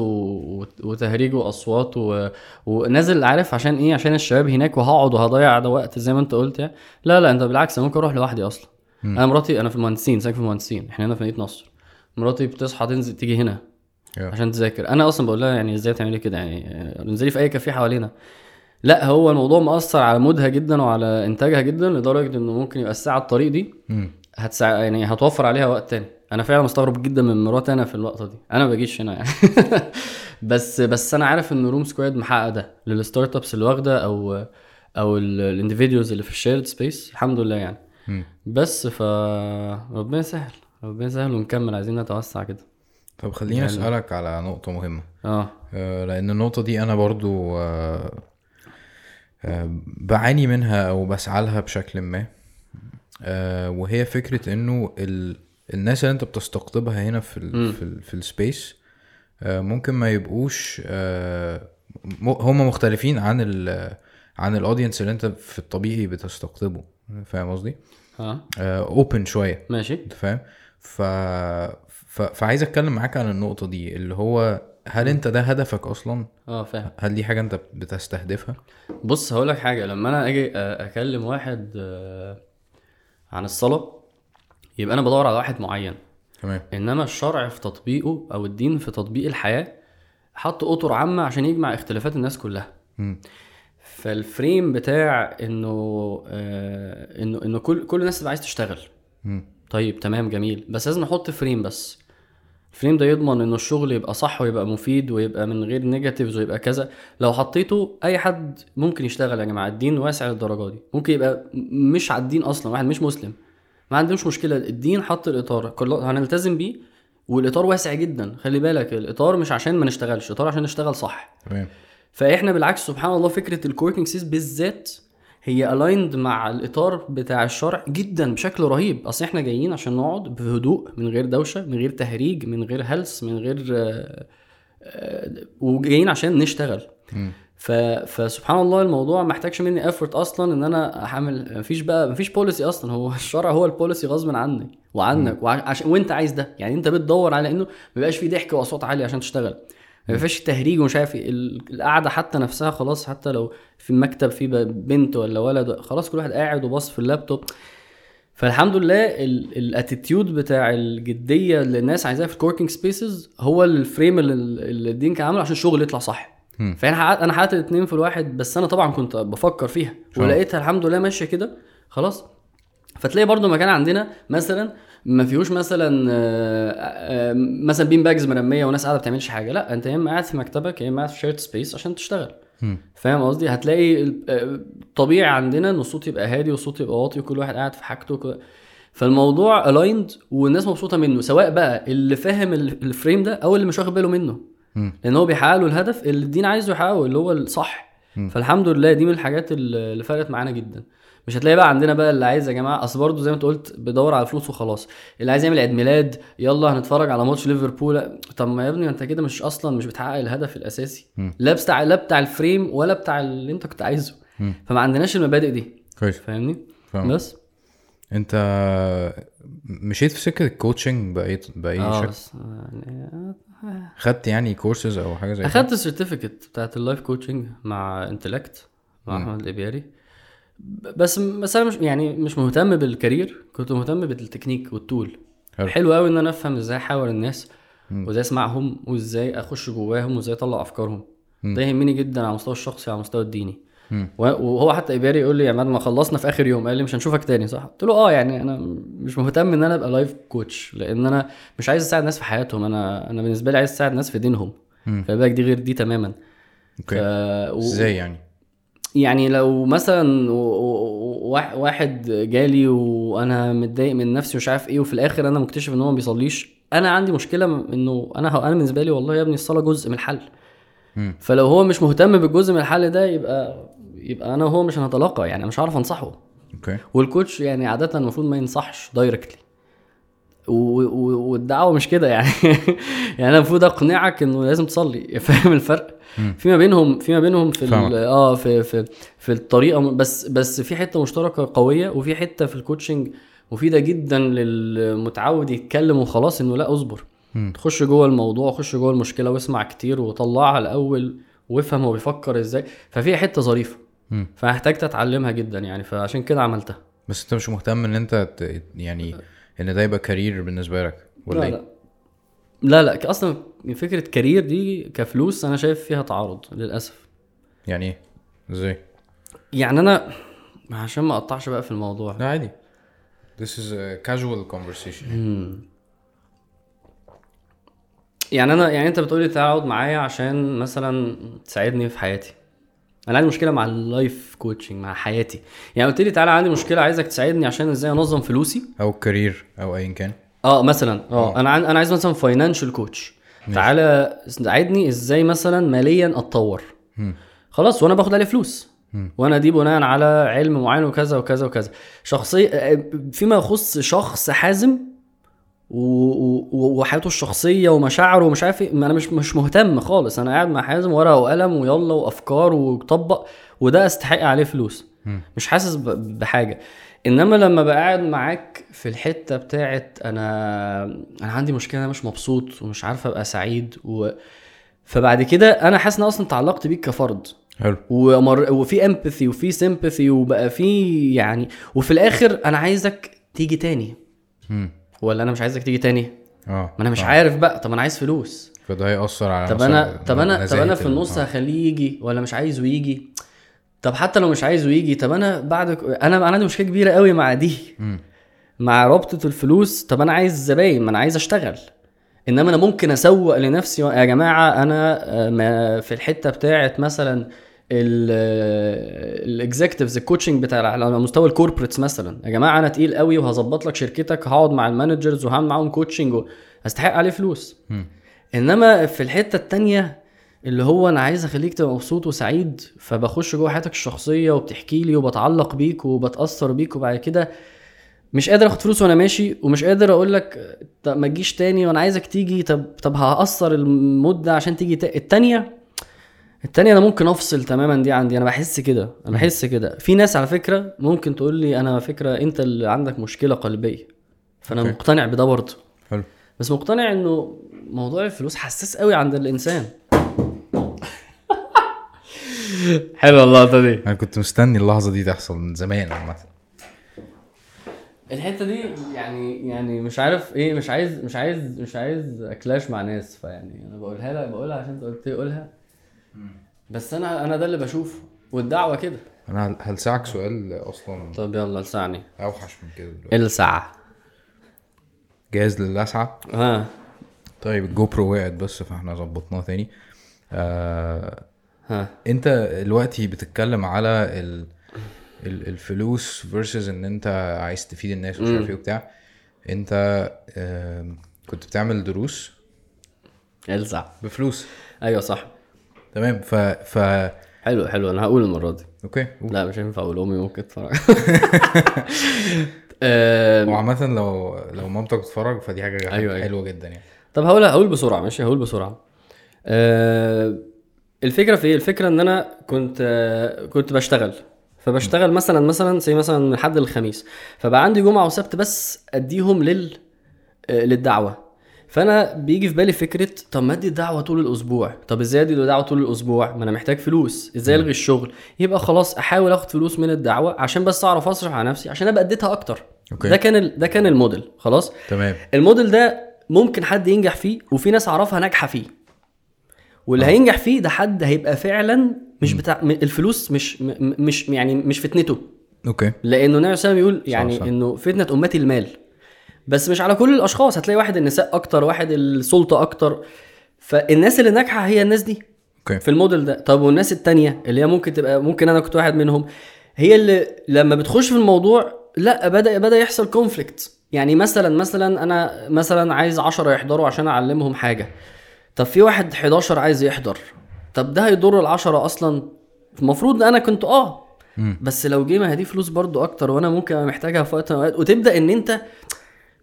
وتهريج وأصوات و... ونازل عارف عشان إيه؟ عشان الشباب هناك وهقعد وهضيع ده وقت زي ما أنت قلت يعني. لا لا أنت بالعكس أنا ممكن أروح لوحدي أصلا. أنا مراتي أنا في المهندسين ساكن في المهندسين. إحنا هنا في مدينة نصر. مراتي بتصحى تنزل تيجي هنا Yeah. عشان تذاكر. أنا أصلا بقول لها يعني إزاي تعملي كده يعني؟ آه، انزلي في أي كافيه حوالينا. لا هو الموضوع مأثر على مودها جدا وعلى إنتاجها جدا لدرجة إنه ممكن يبقى الساعة الطريق دي. هتسع... يعني هتوفر عليها وقت تاني. أنا فعلا مستغرب جدا من مراتي أنا في اللقطة دي. أنا ما باجيش هنا يعني. *laughs* بس بس أنا عارف إن روم سكواد محقق ده لل startups اللي واخدة أو أو ال individuals اللي في ال shared space الحمد لله يعني. بس ف ربنا يسهل ربنا يسهل ونكمل. عايزين نتوسع كده. طب خليني يعني- أسألك على نقطة مهمة. آه. آه، لأن النقطة دي أنا برضو آه، بعاني منها أو بسعى لها بشكل ما. آه، وهي فكرة إنه ال... الناس اللي أنت بتستقطبها هنا في ال... في, ال... في ال space آه، ممكن ما يبقوش آه،. هم مختلفين عن ال... عن ال audience اللي أنت في الطبيعي بتستقطبه. فاهم قصدي؟ آه اوبن شوية. ماشي. أنت فاهم؟ ف... ف... فعايز أتكلم معاك عن النقطة دي اللي هو هل انت ده هدفك أصلا؟ آه فاهم. هل دي حاجة انت بتستهدفها؟ بص هقول لك حاجة. لما أنا أجي أكلم واحد آه، عن الصلاة يبقى أنا بدور على واحد معين. تمام. إنما الشرع في تطبيقه أو الدين في تطبيق الحياة حط أطر عامة عشان يجمع اختلافات الناس كلها. مم. فال frame بتاع إنه آه إنه إنه كل كل الناس تبقى عايز تشتغل. مم. طيب تمام جميل. بس لازم نحط frame بس. الفريم ده يضمن إنه الشغل يبقى صح ويبقى مفيد ويبقى من غير negatives ويبقى كذا. لو حطيته أي حد ممكن يشتغل يا جماعة الدين واسع للدرجة دي. ممكن يبقى مش على الدين أصلا واحد مش مسلم. ما عندوش مشكلة الدين حط الإطار. هنلتزم بيه والإطار واسع جدا. خلي بالك الإطار مش عشان ما نشتغلش الإطار عشان نشتغل صح. تمام. فإحنا بالعكس سبحان الله فكرة ال coworking space بالذات هي aligned مع الإطار بتاع الشرع جدا بشكل رهيب. أصل إحنا جايين عشان نقعد بهدوء من غير دوشة من غير تهريج من غير هلس من غير آه، آه، وجايين عشان نشتغل. ف... فسبحان الله الموضوع ما محتاجش مني effort أصلا إن أنا احمل مفيش بقى مفيش policy أصلا. هو *laughs* الشرع هو ال policy غصب عني وعنك وعشان وأنت عايز ده. يعني أنت بتدور على إنه ما يبقاش في ضحك وأصوات عالية عشان تشتغل. ما يبقاش تهريج ومش عارف ال- القعدة حتى نفسها خلاص حتى لو في المكتب في بنت ولا ولد خلاص كل واحد قاعد وباص في اللابتوب. فالحمد لله ال attitude بتاع الجدية اللي الناس عايزاها في ال coworking spaces هو ال frame اللي الدين كان عامله عشان الشغل يطلع صح. فأنا أنا حققت الاثنين في الواحد بس أنا طبعا كنت بفكر فيها. ولقيتها الحمد لله ماشية كده خلاص. فتلاقي برضو مكان عندنا مثلا ما فيهوش مثلا آه، آه، مثلا bean bags مرمية وناس قاعدة ما بتعملش حاجة. لا أنت يا إما قاعد في مكتبك يا إما قاعد في shared space عشان تشتغل. فاهم قصدي؟ هتلاقي آه، طبيعي عندنا إن الصوت يبقى هادي والصوت يبقى واطي وكل واحد قاعد في حاجته وكل- فالموضوع aligned والناس مبسوطة منه سواء بقى اللي فاهم ال- ال frame ده أو اللي مش واخد باله منه. لأن هو بيحقق له الهدف اللي الدين عايزه يحققه اللي هو الصح. فالحمد لله دي من الحاجات اللي فرقت معانا جدا. مش هتلاقي بقى عندنا بقى اللي عايز يا جماعة أصل برضه زي ما أنت قلت بدور على فلوس وخلاص. اللي عايز يعمل عيد ميلاد يلا هنتفرج على ماتش ليفربول. طب ما يا ابني أنت كده مش أصلا مش بتحقق الهدف الأساسي. لا بتاع لا بتاع ال frame ولا بتاع اللي أنت كنت عايزه. فما عندناش المبادئ دي. كويس. فاهمني؟ فاهم. بس. أنت مشيت في سكة ال coaching بقيت بأي آه شكل؟ يعني خدت يعني كورسز أو حاجة زي كده؟ أخدت ال certificate بتاعت ال life coaching مع Intellect مع. أحمد الإبياري. بس بس أنا مش يعني مش مهتم بال career كنت مهتم بال technique وال tool حلو. حلو قوي إن أنا أفهم إزاي أحاور الناس. وإزاي أسمعهم وإزاي أخش جواهم وإزاي أطلع أفكارهم. ده يهمني جدا على المستوى الشخصي وعلى المستوى الديني. وهو حتى ابياري يقول لي يا عماد ما خلصنا في آخر يوم. قال لي مش هنشوفك تاني. صح؟ قلت له آه يعني أنا مش مهتم إن أنا أبقى life coach لأن أنا مش عايز أساعد الناس في حياتهم. أنا أنا بالنسبة لي عايز أساعد الناس في دينهم. فبقول لك دي غير دي تماما. أوكي. ف- و- إزاي يعني؟ يعني لو مثلا واحد- جالي وأنا متضايق من نفسي ومش عارف إيه وفي الآخر أنا مكتشف إن هو ما بيصليش أنا عندي مشكلة إنه أنا أنا بالنسبة لي والله يا ابني الصلاة جزء من الحل. فلو هو مش مهتم بالجزء من الحل ده يبقى يبقى أنا وهو مش هنتلاقى يعني مش هعرف أنصحه. okay. وال coach يعني عادة المفروض ما ينصحش directly والدعوة مش كده يعني *laughs* يعني أنا المفروض أقنعك إنه لازم تصلي *laughs* فاهم الفرق. فيما بينهم فيما بينهم في آه في في في الطريقة بس بس في حتة مشتركة قوية وفي حتة في ال coaching مفيدة جدا للمتعود يتكلم وخلاص إنه لا اصبر. تخش جوه الموضوع خش جوه المشكلة واسمع كتير وطلعها الأول وافهم هو بيفكر إزاي ففي حتة ظريفة مم. فاحتاجت اتعلمها جدا يعني فعشان كده عملتها بس أنت مش مهتم إن أنت. يعني إن ده يبقى career بالنسبة لك ولا لا إيه؟ لا. لا لا أصلا فكرة career دي كفلوس أنا شايف فيها تعارض للأسف. يعني إيه؟ إزاي؟ يعني أنا عشان ما أقطعش بقى في الموضوع. لا عادي. This is a casual conversation. يعني أنا يعني أنت بتقولي اقعد معايا عشان مثلا تساعدني في حياتي. أنا عندي مشكلة مع ال life coaching مع حياتي. يعني قلت لي تعالى عندي مشكلة عايزك تساعدني عشان إزاي انظم فلوسي. أو career أو ايا كان. آه مثلا آه آه. أنا عن... أنا عايز مثلا financial coach تعالى ساعدني إزاي مثلا ماليا أتطور. خلاص وأنا باخد عليه فلوس. وأنا دي بناء على علم معين وكذا وكذا وكذا. شخصي آه، فيما يخص شخص حازم وحياته الشخصية ومشاعره ومش عارف إيه. ما أنا مش مش مهتم خالص. أنا قاعد مع حازم ورقة وقلم ويلا وأفكار وطبق وده أستحق عليه فلوس. مم. مش حاسس بحاجة. إنما لما بقى قاعد معاك في الحتة بتاعت أنا أنا عندي مشكلة أنا مش مبسوط ومش عارف أبقى سعيد و... فبعد كده أنا حاسس إن أصلا تعلقت بيك كفرد. حلو. ومر... وفي امباثي وفي سيمباثي وبقى في يعني وفي الآخر أنا عايزك تيجي تاني. مم. ولا أنا مش عايزك تيجي تاني آه ما أنا مش آه. عارف بقى طب أنا عايز فلوس فده هيأثر على طب أنا طب أنا طب أنا في ال- النص آه. هخليه يجي ولا مش عايزه يجي طب حتى لو مش عايزه يجي طب أنا بعد أنا أنا عندي مشكلة كبيرة قوي مع دي مم. مع رابطه الفلوس طب أنا عايز زباين ما أنا عايز أشتغل إنما أنا ممكن أسوق لنفسي يا جماعة أنا آه، ما- في الحتة بتاعت مثلا ال executives ال coaching بتاع على مستوى ال corporates مثلا يا جماعة أنا تقيل قوي وهظبط لك شركتك هقعد مع ال managers وهعمل معاهم coaching استحق عليه فلوس مم. إنما في الحتة التانية اللي هو أنا عايز أخليك تبقى مبسوط وسعيد فبخش جوه حياتك الشخصية وبتحكي لي وبتعلق بيك وبتأثر بيك وبعد كده مش قادر آخد فلوس وأنا ماشي ومش قادر أقول لك طب ما تجيش تاني وأنا عايزك تيجي طب طب هقصر المدة عشان تيجي تا... التانية أنا ممكن أفصل تماما دي عندي. أنا بحس كده أنا بحس كده. في ناس على فكرة ممكن تقول لي أنا فكرة أنت اللي عندك مشكلة قلبية فأنا أوكي. مقتنع بده برضه. حلو. بس مقتنع إنه موضوع الفلوس حساس قوي عند الإنسان. *laughs* حلوة اللقطه دي. أنا كنت مستني اللحظة دي تحصل من زمان عامة. الحتة دي يعني يعني مش عارف إيه مش عايز مش عايز مش عايز أكلاش مع ناس فيعني أنا بقولها لك بقولها عشان أنت قلت لي قولها. بس أنا أنا ده اللي بشوفه والدعوة كده. أنا هل- هلسعك سؤال أصلا. طب يلا لسعني أوحش من كده دلوقتي. السع جاهز للسعه ها. طيب الجو برو وقعت بس فإحنا ظبطناه تاني. آه ها. أنت دلوقتي بتتكلم على ال ال- الفلوس versus إن أنت عايز تفيد الناس ومش عارف إيه وبتاع. أنت آم، كنت بتعمل دروس؟ السع بفلوس. أيوه صح. تمام ف ف حلو حلو. أنا هقول المرة دي. أوكي قول. لا مش هينفع أقول أمي ممكن تتفرج. *laughs* وعامة لو لو مامتك بتتفرج فدي حاجة أيوة، أيوة. حلوة جدا يعني. طب هقول هقول بسرعة ماشي؟ هقول بسرعة. آه الفكرة في إيه؟ الفكرة إن أنا كنت آه كنت بشتغل. فبشتغل مثلا مثلا زي مثلا من حد الخميس فبقى عندي جمعة وسبت بس أديهم لل آه للدعوة. فأنا بيجي في بالي فكرة طب ما أدي الدعوة طول الأسبوع. طب إزاي أدي الدعوة طول الأسبوع؟ ما أنا محتاج فلوس. إزاي ألغي الشغل؟ يبقى خلاص أحاول آخد فلوس من الدعوة عشان بس أعرف أصرف على نفسي عشان أبقى أديتها أكتر. okay. ده كان ال... ده كان الموديل. خلاص؟ تمام. الموديل ده ممكن حد ينجح فيه وفي ناس أعرفها ناجحة فيه. واللي هينجح فيه ده حد هيبقى فعلا مش بتاع الفلوس مش مش يعني مش فتنته. okay. لأنه النبي صلى الله عليه وسلم يقول يعني صح. إنه فتنة أمتي المال. بس مش على كل الأشخاص هتلاقي واحد النساء أكتر واحد السلطة أكتر. فالناس اللي ناجحة هي الناس دي okay. في الموديل ده. طب والناس التانية اللي هي ممكن تبقى ممكن أنا كنت واحد منهم هي اللي لما بتخش في الموضوع لأ بدأ بدأ يحصل conflict يعني مثلا مثلا أنا مثلا عايز 10 يحضروا عشان أعلمهم حاجة. طب في واحد 11 عايز يحضر. طب ده هيضر العشرة أصلا؟ المفروض أنا كنت آه. بس لو جه ما هي دي فلوس برضو أكتر وأنا ممكن أبقى محتاجها في وقت من الأوقات، وتبدأ إن أنت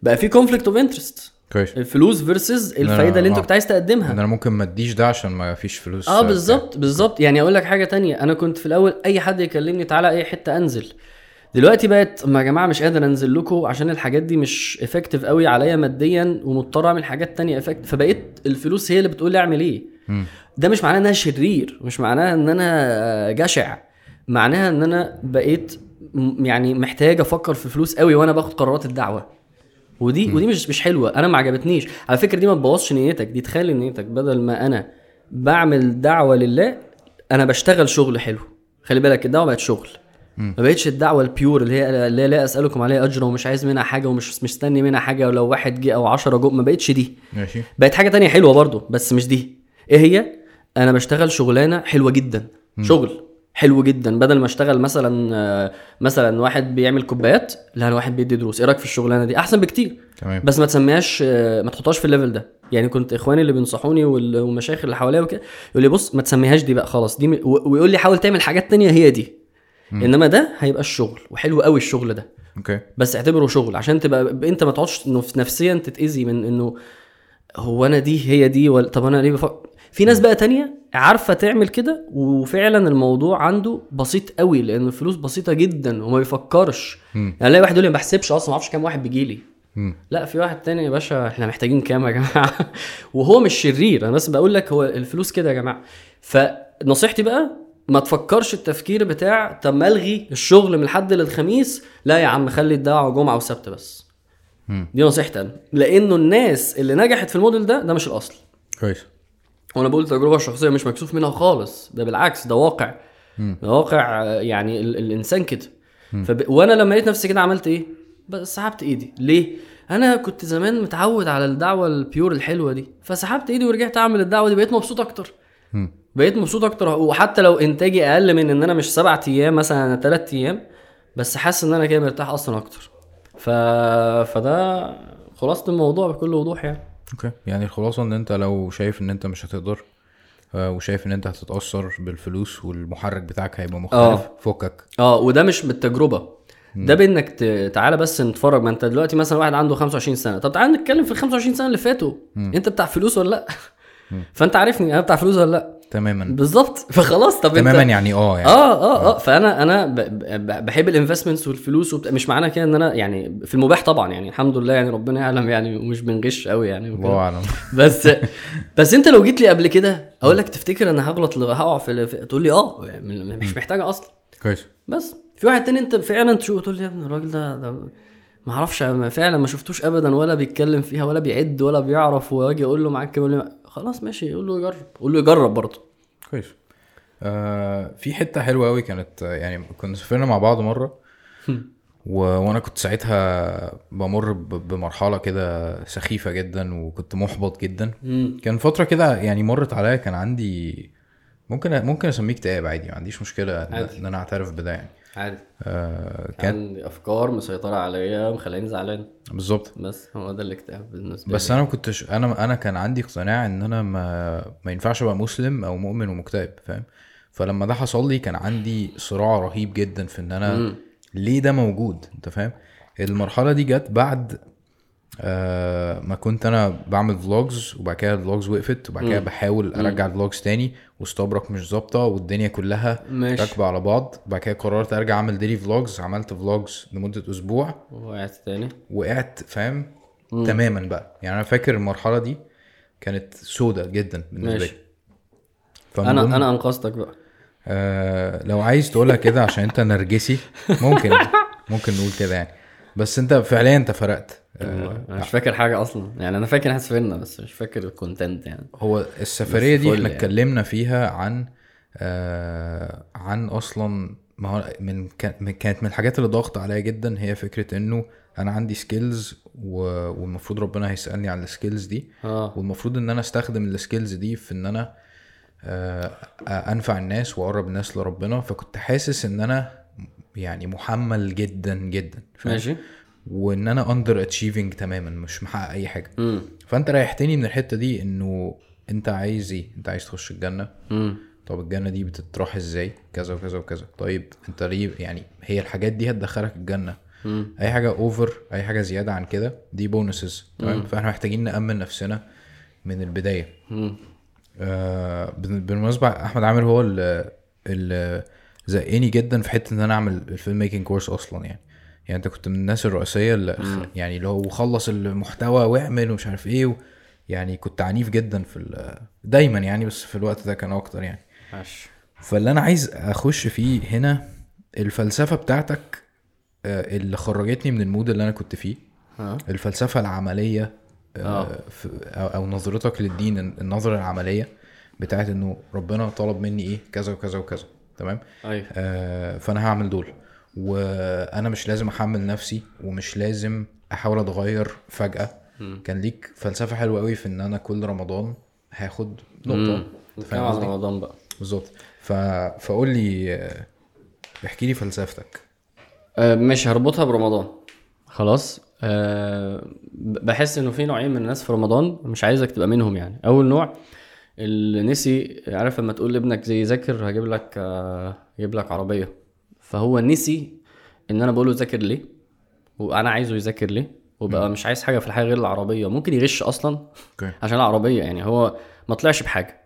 بقى في conflict of interest كويس. الفلوس versus الفايدة اللي أنت آه. كنت عايز تقدمها. إن أنا ممكن ما أديش ده عشان ما فيش فلوس آه بالظبط بالظبط. يعني أقول لك حاجة تانية. أنا كنت في الأول أي حد يكلمني تعالى أي حتة أنزل. دلوقتي بقت ما يا جماعة مش قادر أنزل لكم عشان الحاجات دي مش effective قوي عليا ماديا ومضطر أعمل حاجات تانية effective فبقيت الفلوس هي اللي بتقول لي أعمل إيه. ده مش معناه إن أنا شرير مش معناه إن أنا جشع. معناها إن أنا بقيت يعني محتاج أفكر في فلوس قوي وأنا باخد قرارات الدعوة. ودي ودي مش مش حلوة أنا ما عجبتنيش. على فكرة دي ما تبوظش نيتك دي تخلي نيتك بدل ما أنا بعمل دعوة لله أنا بشتغل شغل حلو. خلي بالك الدعوة بقت شغل. ما بقتش الدعوة ال pure اللي هي اللي لا أسألكم عليها اجر ومش عايز منها حاجة ومش مستني منها حاجة ولو واحد جه أو عشرة جو ما بقتش دي. ماشي. بقت حاجة تانية حلوة برضو بس مش دي. إيه هي؟ أنا بشتغل شغلانة حلوة جدا. شغل. حلو جدا. بدل ما أشتغل مثلا آه، مثلا واحد بيعمل كوبايات لا أنا واحد بيدي دروس. إيه رأيك في الشغلانه دي؟ أحسن بكتير. تمام. بس ما تسميهاش آه، ما تحطهاش في ال level ده. يعني كنت إخواني اللي بينصحوني وال- والمشايخ اللي حواليا وكده يقول لي بص ما تسميهاش دي بقى خلاص. دي م- ويقول لي حاول تعمل حاجات تانية هي دي. إنما ده هيبقى الشغل وحلو قوي الشغل ده. okay. بس اعتبره شغل. عشان تبقى أنت ما تقعدش نفسيا تتأذي من إنه هو أنا دي هي دي ولا طب أنا ليه بفكر في ناس بقى تانية عارفة تعمل كده وفعلا الموضوع عنده بسيط قوي لأن الفلوس بسيطة جدا وما بيفكرش. مم. يعني ألاقي واحد يقول لي ما بحسبش أصلا ما أعرفش كام واحد بيجي لي. لا في واحد تاني يا باشا إحنا محتاجين كام يا جماعة؟ *laughs* وهو مش شرير. أنا بس بقول لك هو الفلوس كده يا جماعة. فنصيحتي بقى ما تفكرش التفكير بتاع طب ما ألغي الشغل من الحد للخميس. لا يا عم خلي الدعوة جمعة وسبت بس. دي نصيحتي أنا. لأنه الناس اللي نجحت في الموديل ده ده مش الأصل. كويس. وأنا بقول تجربة شخصية مش مكسوف منها خالص. ده بالعكس ده واقع. ده واقع آه، يعني ال- الإنسان كده. فب... وأنا لما لقيت نفسي كده عملت إيه؟ سحبت إيدي. ليه؟ أنا كنت زمان متعود على الدعوة البيور الحلوة دي. فسحبت إيدي ورجعت أعمل الدعوة دي. بقيت مبسوط أكتر. بقيت مبسوط أكتر. وحتى لو إنتاجي أقل من إن أنا مش سبعة أيام مثلا أنا تلات أيام بس حاسس إن أنا كده مرتاح أصلا أكتر. ف... فده خلاصة الموضوع بكل وضوح يعني. okay. يعني الخلاصه إن أنت لو شايف إن أنت مش هتقدر آه، وشايف إن أنت هتتأثر بالفلوس والمحرك بتاعك هيبقى مختلف آه. فكك. آه وده مش بالتجربة. ده بإنك ت... تعالى بس نتفرج. ما أنت دلوقتي مثلا واحد عنده 25 سنة. طب تعالى نتكلم في ال 25 سنة اللي فاتوا. أنت بتاع فلوس ولا لأ؟ فأنت عارفني أنا بتاع فلوس ولا لأ. تماما. بالظبط. *laughs* فخلاص طب تماما انت يعني آه يعني. آه آه آه. فأنا أنا ب... ب... بحب ال investments والفلوس وبت... مش معنى كده إن أنا يعني في المباح طبعا يعني الحمد لله يعني ربنا يعلم يعني ومش بنغش قوي يعني وكده. الله أعلم. *laughs* بس بس أنت لو جيت لي قبل كده أقول لك تفتكر أنا هغلط هقع في تقول لي آه يعني مش محتاجة أصلا. كويس. بس في واحد تاني أنت فعلا تشوف تقول لي يا ابني الراجل ده, ده ما أعرفش فعلا ما شفتوش ابدا ولا بيتكلم فيها ولا بيعد ولا بيعرف وأجي أقول له معاك كام خلاص ماشي قول له يجرب قول له يجرب برضه. كويس. آه في حتة حلوة قوي كانت يعني كنا سافرنا مع بعض مرة. و... وأنا كنت ساعتها بمر ب... بمرحلة كده سخيفة جدا وكنت محبط جدا. كان فترة كده يعني مرت عليا كان عندي ممكن ممكن أسميه اكتئاب عادي ما عنديش مشكلة إن عادي. أنا أعترف بده يعني. عادي. آه كان عندي أفكار مسيطرة عليا مخليني زعلان. بالظبط. بس هو ده الاكتئاب بالنسبة بس لي. أنا ما كنتش أنا أنا كان عندي اقتناع إن أنا ما ما ينفعش أبقى مسلم أو مؤمن ومكتئب فاهم؟ فلما ده حصل لي كان عندي صراع رهيب جدا في إن أنا مم. ليه ده موجود أنت فاهم؟ المرحلة دي جت بعد آه ما كنت أنا بعمل vlogs وبعد كده ال vlogs وقفت وبعد كده بحاول أرجع ال vlogs تاني واستبرك مش ظابطة والدنيا كلها. راكبة على بعض. وبعد كده قررت أرجع أعمل daily vlogs عملت vlogs لمدة أسبوع. وقعت تاني؟ وقعت فاهم؟ تماما بقى. يعني أنا فاكر المرحلة دي كانت سودة جدا بالنسبة لي. أنا أنا أنقذتك بقى. آه لو عايز تقولها كده عشان أنت نرجسي ممكن *laughs* ممكن نقول كده يعني. بس انت فعليا انت فرقت. آه أنا مش فاكر حاجة أصلا. يعني أنا فاكر إحنا سافرنا بس مش فاكر ال content يعني. هو السفرية دي إحنا يعني. اتكلمنا فيها عن آه عن أصلا ما هو من كان- من- كانت من الحاجات اللي ضغط عليا جدا هي فكرة إنه أنا عندي skills والمفروض ربنا هيسألني على ال skills دي. آه. والمفروض إن أنا أستخدم ال skills دي في إن أنا آه، أنفع الناس وأقرب الناس لربنا. فكنت حاسس إن أنا يعني محمل جدا جدا؟ ماشي. وإن أنا under achieving تماما مش محقق أي حاجة. امم فأنت ريحتني من الحتة دي إنه أنت عايز إيه؟ أنت عايز تخش الجنة. امم طب الجنة دي بتتراح إزاي؟ كذا وكذا وكذا. طيب أنت ليه؟ يعني هي الحاجات دي هتدخلك الجنة. امم أي حاجة over أي حاجة زيادة عن كده دي bonuses تمام؟ فإحنا محتاجين نأمن نفسنا من البداية. آه بال- بالمناسبة أحمد عامر هو اللي زقني جدا في حتة إن أنا أعمل ال filmmaking course أصلا يعني. يعني أنت كنت من الناس الرئيسية اللي خ- يعني اللي هو خلص المحتوى واعمل ومش عارف إيه و يعني كنت عنيف جدا في دايما يعني بس في الوقت ده كان أكتر يعني. ماشي. فاللي أنا عايز أخش فيه هنا الفلسفة بتاعتك آه، اللي خرجتني من ال mood اللي أنا كنت فيه آه الفلسفة العملية آه. آه. أو نظرتك للدين النظرة العملية بتاعت إنه ربنا طلب مني إيه؟ كذا وكذا وكذا. تمام؟ أيوه. آه فأنا هعمل دول. وأنا مش لازم أحمل نفسي ومش لازم أحاول أتغير فجأة. مم. كان ليك فلسفة حلوة قوي في إن أنا كل رمضان هاخد نقطة. فاهم عن قصدي؟ رمضان بقى. بالظبط. ف... فقول لي آه، احكي لي فلسفتك. آه، مش هربطها برمضان. خلاص. أه بحس إنه في نوعين من الناس في رمضان مش عايزك تبقى منهم يعني. أول نوع اللي نسي عارف لما تقول لابنك زي ذاكر هجيب لك هجيب لك عربية. فهو نسي إن أنا بقول له ذاكر ليه؟ وأنا عايزه يذاكر ليه؟ وبقى مش عايز حاجة في الحياة غير العربية. ممكن يغش أصلا عشان العربية يعني هو ما طلعش بحاجة.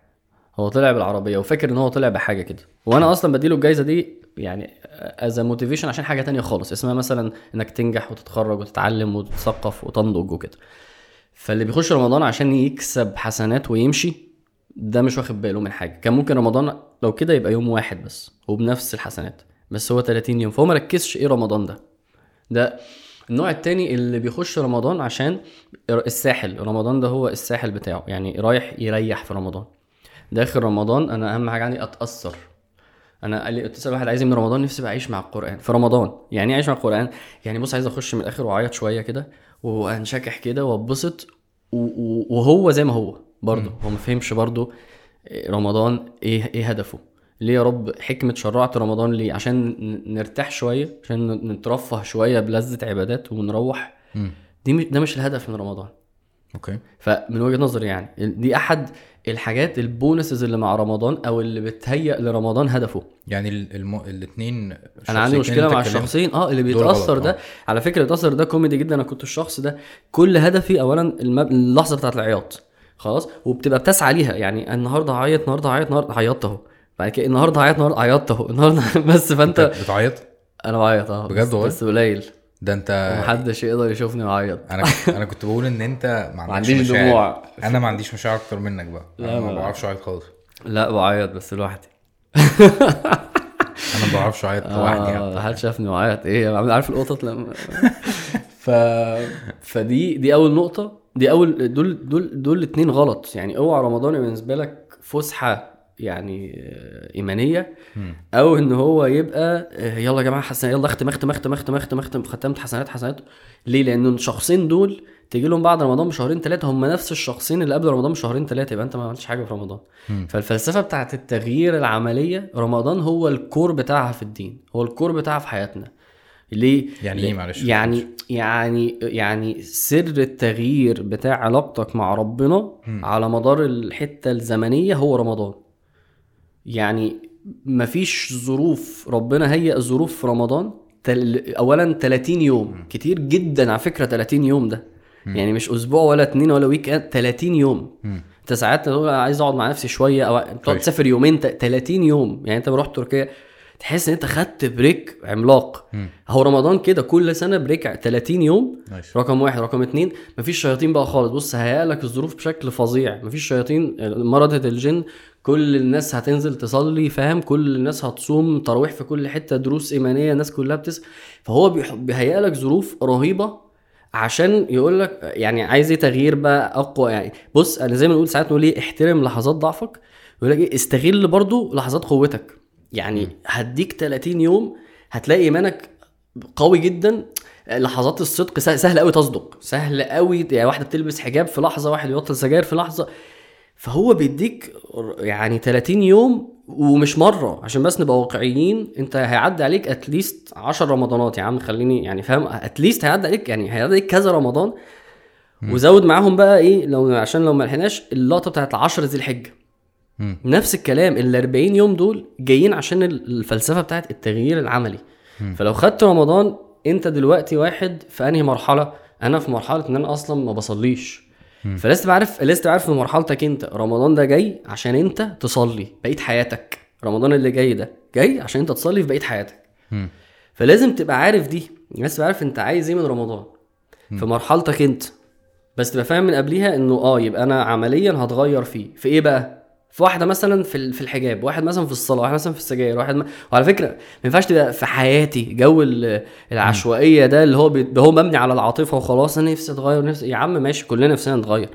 هو طلع بالعربية وفاكر إن هو طلع بحاجة كده. وأنا أصلا بديله الجايزة دي يعني as motivation عشان حاجة تانية خالص. اسمها مثلا إنك تنجح وتتخرج وتتعلم وتتثقف وتنضج وكده. فاللي بيخش رمضان عشان يكسب حسنات ويمشي ده مش واخد باله من حاجة. كان ممكن رمضان لو كده يبقى يوم واحد بس وبنفس الحسنات بس هو 30 يوم فهو مركزش إيه رمضان ده. ده النوع التاني اللي بيخش رمضان عشان الساحل رمضان ده هو الساحل بتاعه يعني رايح يريح في رمضان. داخل رمضان أنا أهم حاجة عندي أتأثر. أنا قال لي تسال واحد عايز إيه من رمضان نفسي بقى أعيش مع القرآن في رمضان. يعني إيه أعيش مع القرآن؟ يعني بص عايز أخش من الآخر وأعيط شوية كده وأنشكح كده واتبسط وهو زي ما هو. برضه. هو ما فهمش برضه رمضان إيه إيه هدفه. ليه يا رب حكمة شرعت رمضان؟ ليه؟ عشان نرتاح شوية عشان نترفه شوية بلذة عبادات ونروح. مم. دي مش ده مش الهدف من رمضان. okay. فمن وجهة نظري يعني دي أحد الحاجات ال bonuses اللي مع رمضان أو اللي بتهيأ لرمضان هدفه. يعني ال- الم... الاثنين أنا عندي مشكلة مع الشخصين آه اللي بيتأثر ده. آه. على فكرة بيتاثر ده كوميدي جدا أنا كنت الشخص ده. كل هدفي اولا المب... اللحظة بتاعت العياط. خلاص؟ وبتبقى بتسعى ليها. يعني النهارده هعيط النهارده هعيط النهارده عيطت اهو. بعد كده النهارده هعيط النهارده عيطت اهو. النهارده *laughs* بس فانت بتعيط؟ أنا بعيط آه. بجد والله؟ بس قليل. ده انت ومحدش يقدر يشوفني بعيط. أنا *laughs* أنا كنت بقول ان انت ما عندكش عنديش مشاعر. دموع. أنا ما عنديش مشاعر أكتر منك بقى. لا، أنا ما بعرفش اعيط خالص. لا بعيط بس لوحدي. أنا ما بعرفش اعيط *laughs* لوحدي يعني. آه حد شافني بعيط إيه عارف القطط لما ف فدي دي أول نقطة. دي أول دول دول دول اتنين غلط. يعني أوعى رمضان بالنسبة لك فسحة يعني آه، إيمانية أو إن هو يبقى آه، يلا يا جماعة حسن يلا اختم اختم اختم اختم اختم اختم ختمت حسنات حسنات. ليه؟ لأن الشخصين دول تيجي لهم بعد رمضان بشهرين ثلاثة هم نفس الشخصين اللي قبل رمضان بشهرين ثلاثة يبقى أنت ما عملتش حاجة في رمضان. فالفلسفة بتاعت التغيير العملية رمضان هو الكور بتاعها في الدين هو الكور بتاعها في حياتنا. ليه؟ يعني ليه؟ إيه معلش؟ يعني يعني يعني سر التغيير بتاع علاقتك مع ربنا على مدار الحتة الزمنية هو رمضان. يعني مفيش ظروف ربنا هيئ ظروف في رمضان تل... اولا 30 يوم. كتير جدا على فكرة 30 يوم ده. يعني مش أسبوع ولا اتنين ولا weekend 30 يوم. أنت ساعات تقول عايز أقعد مع نفسي شوية أو تقعد كويس. تسافر يومين ت- 30 يوم. يعني أنت رحت تركيا تحس إن أنت خدت break عملاق. هو رمضان كده كل سنة break 30 يوم nice. رقم واحد رقم اتنين. مفيش شياطين بقى خالص. بص هيئ لك الظروف بشكل فظيع. مفيش شياطين مرضت الجن كل الناس هتنزل تصلي فاهم؟ كل الناس هتصوم تراويح في كل حتة دروس إيمانية الناس كلها بتس. فهو بيهيئ لك ظروف رهيبة عشان يقول لك يعني عايز إيه تغيير بقى أقوى يعني. بص أنا زي ما نقول ساعات نقول إيه احترم لحظات ضعفك يقول لك إيه استغل برضو لحظات قوتك. يعني هديك 30 يوم هتلاقي إيمانك قوي جدا. لحظات الصدق سهل, قوي تصدق. سهل قوي يعني واحدة بتلبس حجاب في لحظة واحد يبطل سجاير في لحظة. فهو بيديك يعني 30 يوم ومش مرة. عشان بس نبقى واقعيين أنت هيعدي عليك اتليست 10 رمضانات يا عم. خليني يعني فاهم اتليست هيعدي عليك يعني هيعدي عليك كذا رمضان. وزود معاهم بقى إيه لو عشان لو ما لحقناش اللقطة بتاعت 10 ذي الحجة. مم. نفس الكلام ال 40 يوم دول جايين عشان ال- الفلسفة بتاعت التغيير العملي. فلو خدت رمضان انت دلوقتي واحد في انهي مرحلة؟ أنا في مرحلة ان أنا أصلا ما بصليش. فلازم تبقى عارف لازم تبقى عارف في مرحلتك انت. رمضان ده جاي عشان انت تصلي بقية حياتك. رمضان اللي جاي ده جاي عشان انت تصلي في بقية حياتك. مم. فلازم تبقى عارف دي. لازم تبقى عارف انت عايز إيه من رمضان. في مرحلتك انت. بس تبقى فاهم من قبليها انه آه يبقى أنا عمليا هتغير فيه. في إيه بقى؟ في واحدة مثلا في في الحجاب واحد مثلا في الصلاة واحد مثلا في السجاير واحد ما... وعلى فكرة ما ينفعش تبقى في حياتي جو ال- العشوائية ده اللي هو بي... هو مبني على العاطفة وخلاص أنا نفسي أتغير نفسي يا عم ماشي كلنا نفسنا نتغير.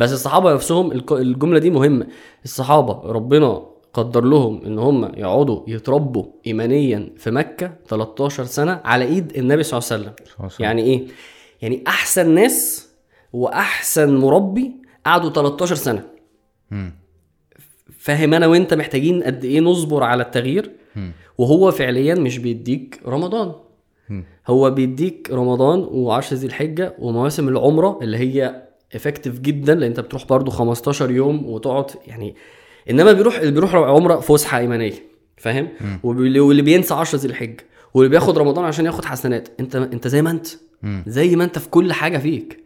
بس الصحابة نفسهم الجملة دي مهمة. الصحابة ربنا قدر لهم إن هم يقعدوا يتربوا ايمانيا في مكة 13 سنة على إيد النبي صلى الله عليه وسلم. يعني إيه؟ يعني أحسن ناس وأحسن مربي قعدوا 13 سنة. مم. فاهم أنا وأنت محتاجين قد إيه نصبر على التغيير. وهو فعليا مش بيديك رمضان. هو بيديك رمضان وعشر ذي الحجة ومواسم العمرة اللي هي افكتيف جدا لأن أنت بتروح برضو 15 يوم وتقعد يعني إنما بيروح اللي بيروح عمرة فسحة ايمانيه فاهم واللي بينسى 10 ذي الحجة واللي بياخد رمضان عشان ياخد حسنات انت أنت زي ما أنت. زي ما أنت في كل حاجة فيك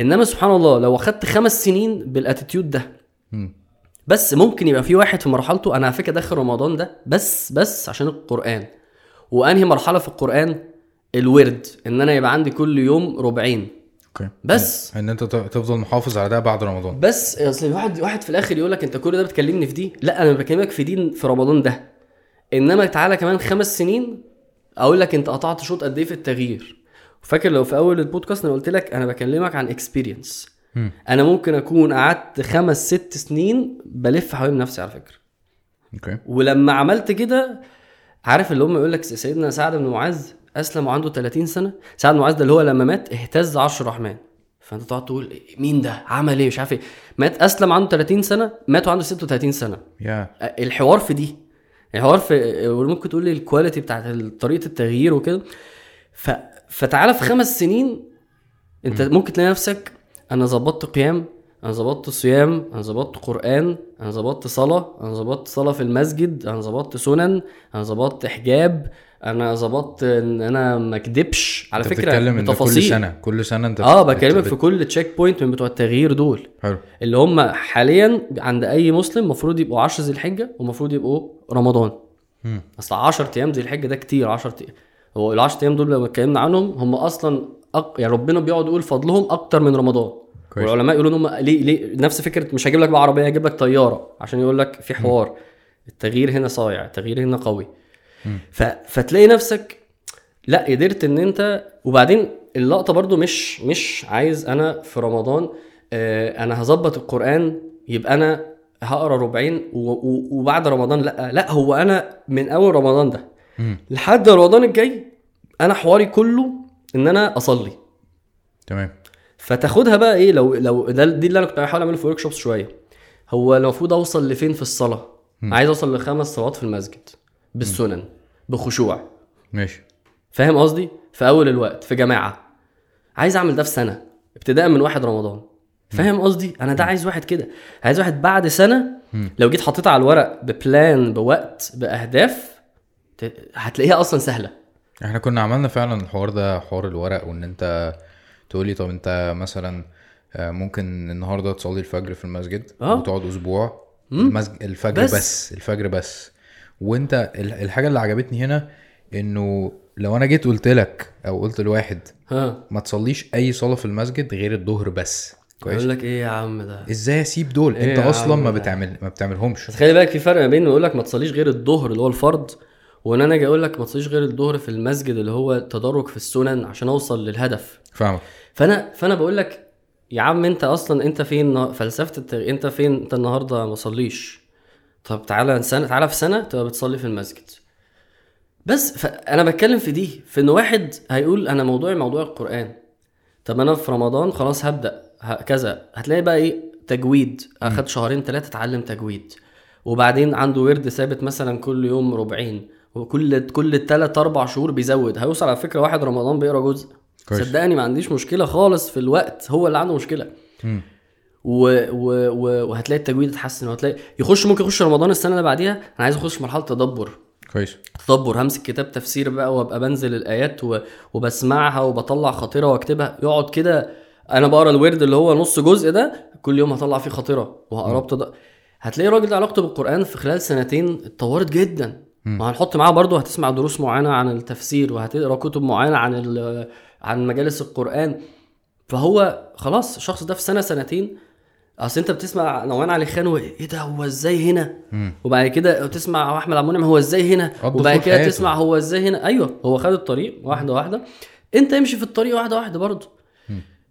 إنما سبحان الله لو أخدت خمس سنين بال attitude ده. بس ممكن يبقى في واحد في مرحلته أنا على فكرة داخل رمضان ده بس بس عشان القرآن. وأنهي مرحلة في القرآن؟ الورد إن أنا يبقى عندي كل يوم ربعين. okay. بس. ان أنت تفضل محافظ على ده بعد رمضان. بس أصل واحد واحد في الآخر يقول لك أنت كل ده بتكلمني في دي؟ لا أنا بكلمك في دين في رمضان ده. إنما تعالى كمان خمس سنين أقول لك أنت قطعت شوط قد إيه في التغيير. فاكر لو في أول البودكاست أنا قلت لك أنا بكلمك عن experience أنا ممكن أكون قعدت خمس ست سنين بلف حوالين نفسي على فكرة. okay. ولما عملت كده عارف اللي هم يقول لك سيدنا سعد بن معاذ أسلم وعنده 30 سنة؟ سعد بن معاذ ده اللي هو لما مات اهتز عرش الرحمن. فأنت تقعد تقول مين ده؟ عمل إيه؟ مش عارف إيه. مات أسلم عنده 30 سنة مات وعنده 36 سنة. يا. الحوار في دي. الحوار في وممكن تقول لي ال quality بتاعت طريقة التغيير وكده. ف... فتعالى في خمس سنين أنت ممكن تلاقي نفسك أنا ظبطت قيام أنا ظبطت صيام أنا ظبطت قرآن أنا ظبطت صلاة أنا ظبطت صلاة في المسجد أنا ظبطت سنن أنا ظبطت حجاب أنا ظبطت إن أنا ما أكدبش. على أنت فكرة بتتكلم إن كل بتفاصيل. سنة كل سنة أنت آه بكلمك بت- في كل checkpoint من بتوع التغيير دول. حلو. اللي هم حاليا عند أي مسلم المفروض يبقوا 10 ذي الحجة ومفروض يبقوا رمضان. مم. أصل 10 أيام ذي الحجة ده كتير 10 أيام هو ال 10 أيام دول لو اتكلمنا عنهم هم أصلا أق... يعني ربنا بيقعد يقول فضلهم أكتر من رمضان. كويس. والعلماء يقولوا إن هم ليه ليه نفس فكرة مش هجيب لك بقى عربية هجيب لك طيارة عشان يقول لك في حوار. التغيير هنا صايع التغيير هنا قوي. ف... فتلاقي نفسك لا قدرت إن انت وبعدين اللقطة برضو مش مش عايز أنا في رمضان آه أنا هظبط القرآن يبقى أنا هقرأ ربعين و... و... وبعد رمضان لا. لا هو أنا من أول رمضان ده. مم. لحد رمضان الجاي أنا حواري كله إن أنا أصلي. تمام. فتاخدها بقى إيه لو لو ده دي اللي أنا كنت بحاول أعمله في ورك شوبس شوية. هو المفروض أوصل لفين في الصلاة؟ عايز أوصل لخمس صلوات في المسجد بالسنن بخشوع. ماشي. فاهم قصدي؟ في أول الوقت في جماعة. عايز أعمل ده في سنة ابتداء من واحد رمضان. فاهم قصدي؟ أنا ده عايز واحد كده. عايز واحد بعد سنة لو جيت حطيتها على الورق ببلان بوقت بأهداف هتلاقيها أصلا سهلة. إحنا كنا عملنا فعلا الحوار ده حوار الورق وإن أنت تقولي طب انت مثلا آه، ممكن النهارده تصلي الفجر في المسجد آه. وتقعد أسبوع المسجد الفجر بس. بس. الفجر بس وانت ال- الحاجة اللي عجبتني هنا إنه لو أنا جيت قلت لك أو قلت لواحد ها ما تصليش أي صلاة في المسجد غير الظهر بس كويس يقول لك إيه يا عم ده إزاي أسيب دول إيه أنت أصلا ما؟ بتعمل ما بتعملهمش خلي بالك في فرق ما بين يقول لك ما تصليش غير الظهر اللي هو الفرض وان أنا أجي أقول لك ما تصليش غير الظهر في المسجد اللي هو تدرج في السنن عشان اوصل للهدف. فاهمك. فانا فانا بقول لك يا عم انت أصلا انت فين فلسفة الت... انت فين؟ انت النهارده ما صليش. طب تعالى سنة تعالى في سنة تبقى بتصلي في المسجد. بس فانا بتكلم في دي في ان واحد هيقول أنا موضوعي موضوع القرآن. طب أنا في رمضان خلاص هبدأ كذا. هتلاقي بقى إيه؟ تجويد. اخد شهرين ثلاثة اتعلم تجويد. وبعدين عنده ورد ثابت مثلا كل يوم ربعين. وكل كل ثلاث أربع شهور بيزود. هيوصل على فكرة واحد رمضان بيقرأ جزء. كويس. صدقني ما عنديش مشكلة خالص في الوقت هو اللي عنده مشكلة. و... و... و... وهتلاقي التجويد اتحسن وهتلاقي يخش ممكن يخش رمضان السنة اللي بعديها أنا عايز أخش مرحلة تدبر. كويس. تدبر همسك كتاب تفسير بقى وأبقى بنزل الآيات و... وبسمعها وبطلع خطيره وأكتبها. يقعد كده أنا بقرأ الورد اللي هو نص جزء ده كل يوم هطلع فيه خطيره وهقراه بتد... هتلاقي الراجل ده علاقته بالقرآن في خلال سنتين اتطورت جدا. وهنحط معاه برضه هتسمع دروس معينة عن التفسير وهتقرأ كتب معينة عن. عن مجالس القرآن. فهو خلاص الشخص ده في سنة سنتين أصل أنت بتسمع نوان علي خان إيه ده هو إزاي هنا؟ وبعد كده تسمع أحمد عبد المنعم هو إزاي هنا؟ وبعد كده حياته. تسمع هو إزاي هنا؟ أيوه هو خد الطريق واحدة واحدة. أنت امشي في الطريق واحدة واحدة برضه.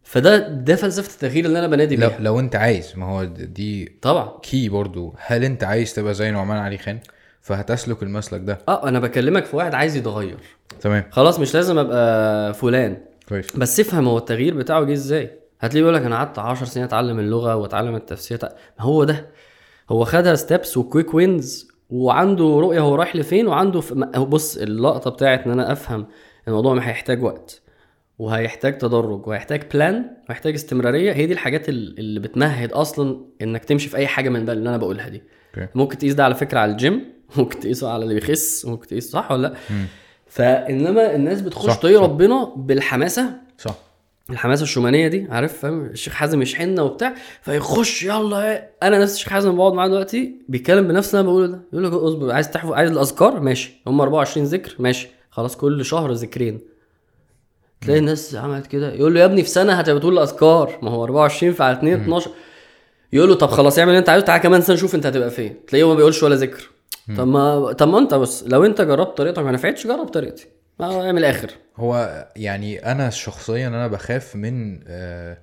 فده ده فلسفة التغيير اللي أنا بنادي لو, بيها. لو أنت عايز ما هو دي طبعا. كي برضو هل أنت عايز تبقى زي نعمان علي خان؟ فهتسلك المسلك ده. آه أنا بكلمك في واحد عايز يتغير. تمام. خلاص مش لازم أبقى فلان. كويس. بس افهم هو التغيير بتاعه جه إزاي. هتلاقيه يقول لك أنا قعدت 10 سنين أتعلم اللغة وأتعلم التفسير. ما هو ده. هو خدها steps و quick wins وعنده رؤية هو رايح لفين وعنده ف... بص اللقطة بتاعت إن أنا أفهم الموضوع ما هيحتاج وقت وهيحتاج تدرج وهيحتاج plan وهيحتاج استمرارية. هي دي الحاجات ال- اللي بتمهد أصلا إنك تمشي في أي حاجة من بقى اللي أنا بقولها دي. okay. ممكن تقيس ده على فكرة على الجيم *laughs* ممكن تقيسه على اللي بيخس ممكن تقيس صح ولا لأ؟ فإنما الناس بتخش صح. ربنا بالحماسة صح. الحماسة الشومانيه دي عارف؟ فاهم؟ الشيخ حازم يشحننا وبتاع فيخش يلا إيه. أنا نفس الشيخ حازم بقعد معاه دلوقتي بيتكلم بنفس اللي أنا بقوله ده يقول لك اصبر عايز تحفظ عايز الأذكار؟ ماشي. هم 24 ذكر؟ ماشي. خلاص كل شهر ذكرين. تلاقي الناس عملت كده. يقول له يا ابني في سنة هتبقى تقول الأذكار. ما هو 24 في على 2 12 يقول له طب خلاص اعمل اللي أنت عايزه تعالى كمان سنة شوف أنت هتبقى فين. تلاقيه ما بيقولش ولا ذكر. طب ما طب ما انت بس لو انت جربت طريقتك ما نفعتش جرب طريقتي. ما اعمل آخر. هو يعني أنا شخصيا أنا بخاف من آه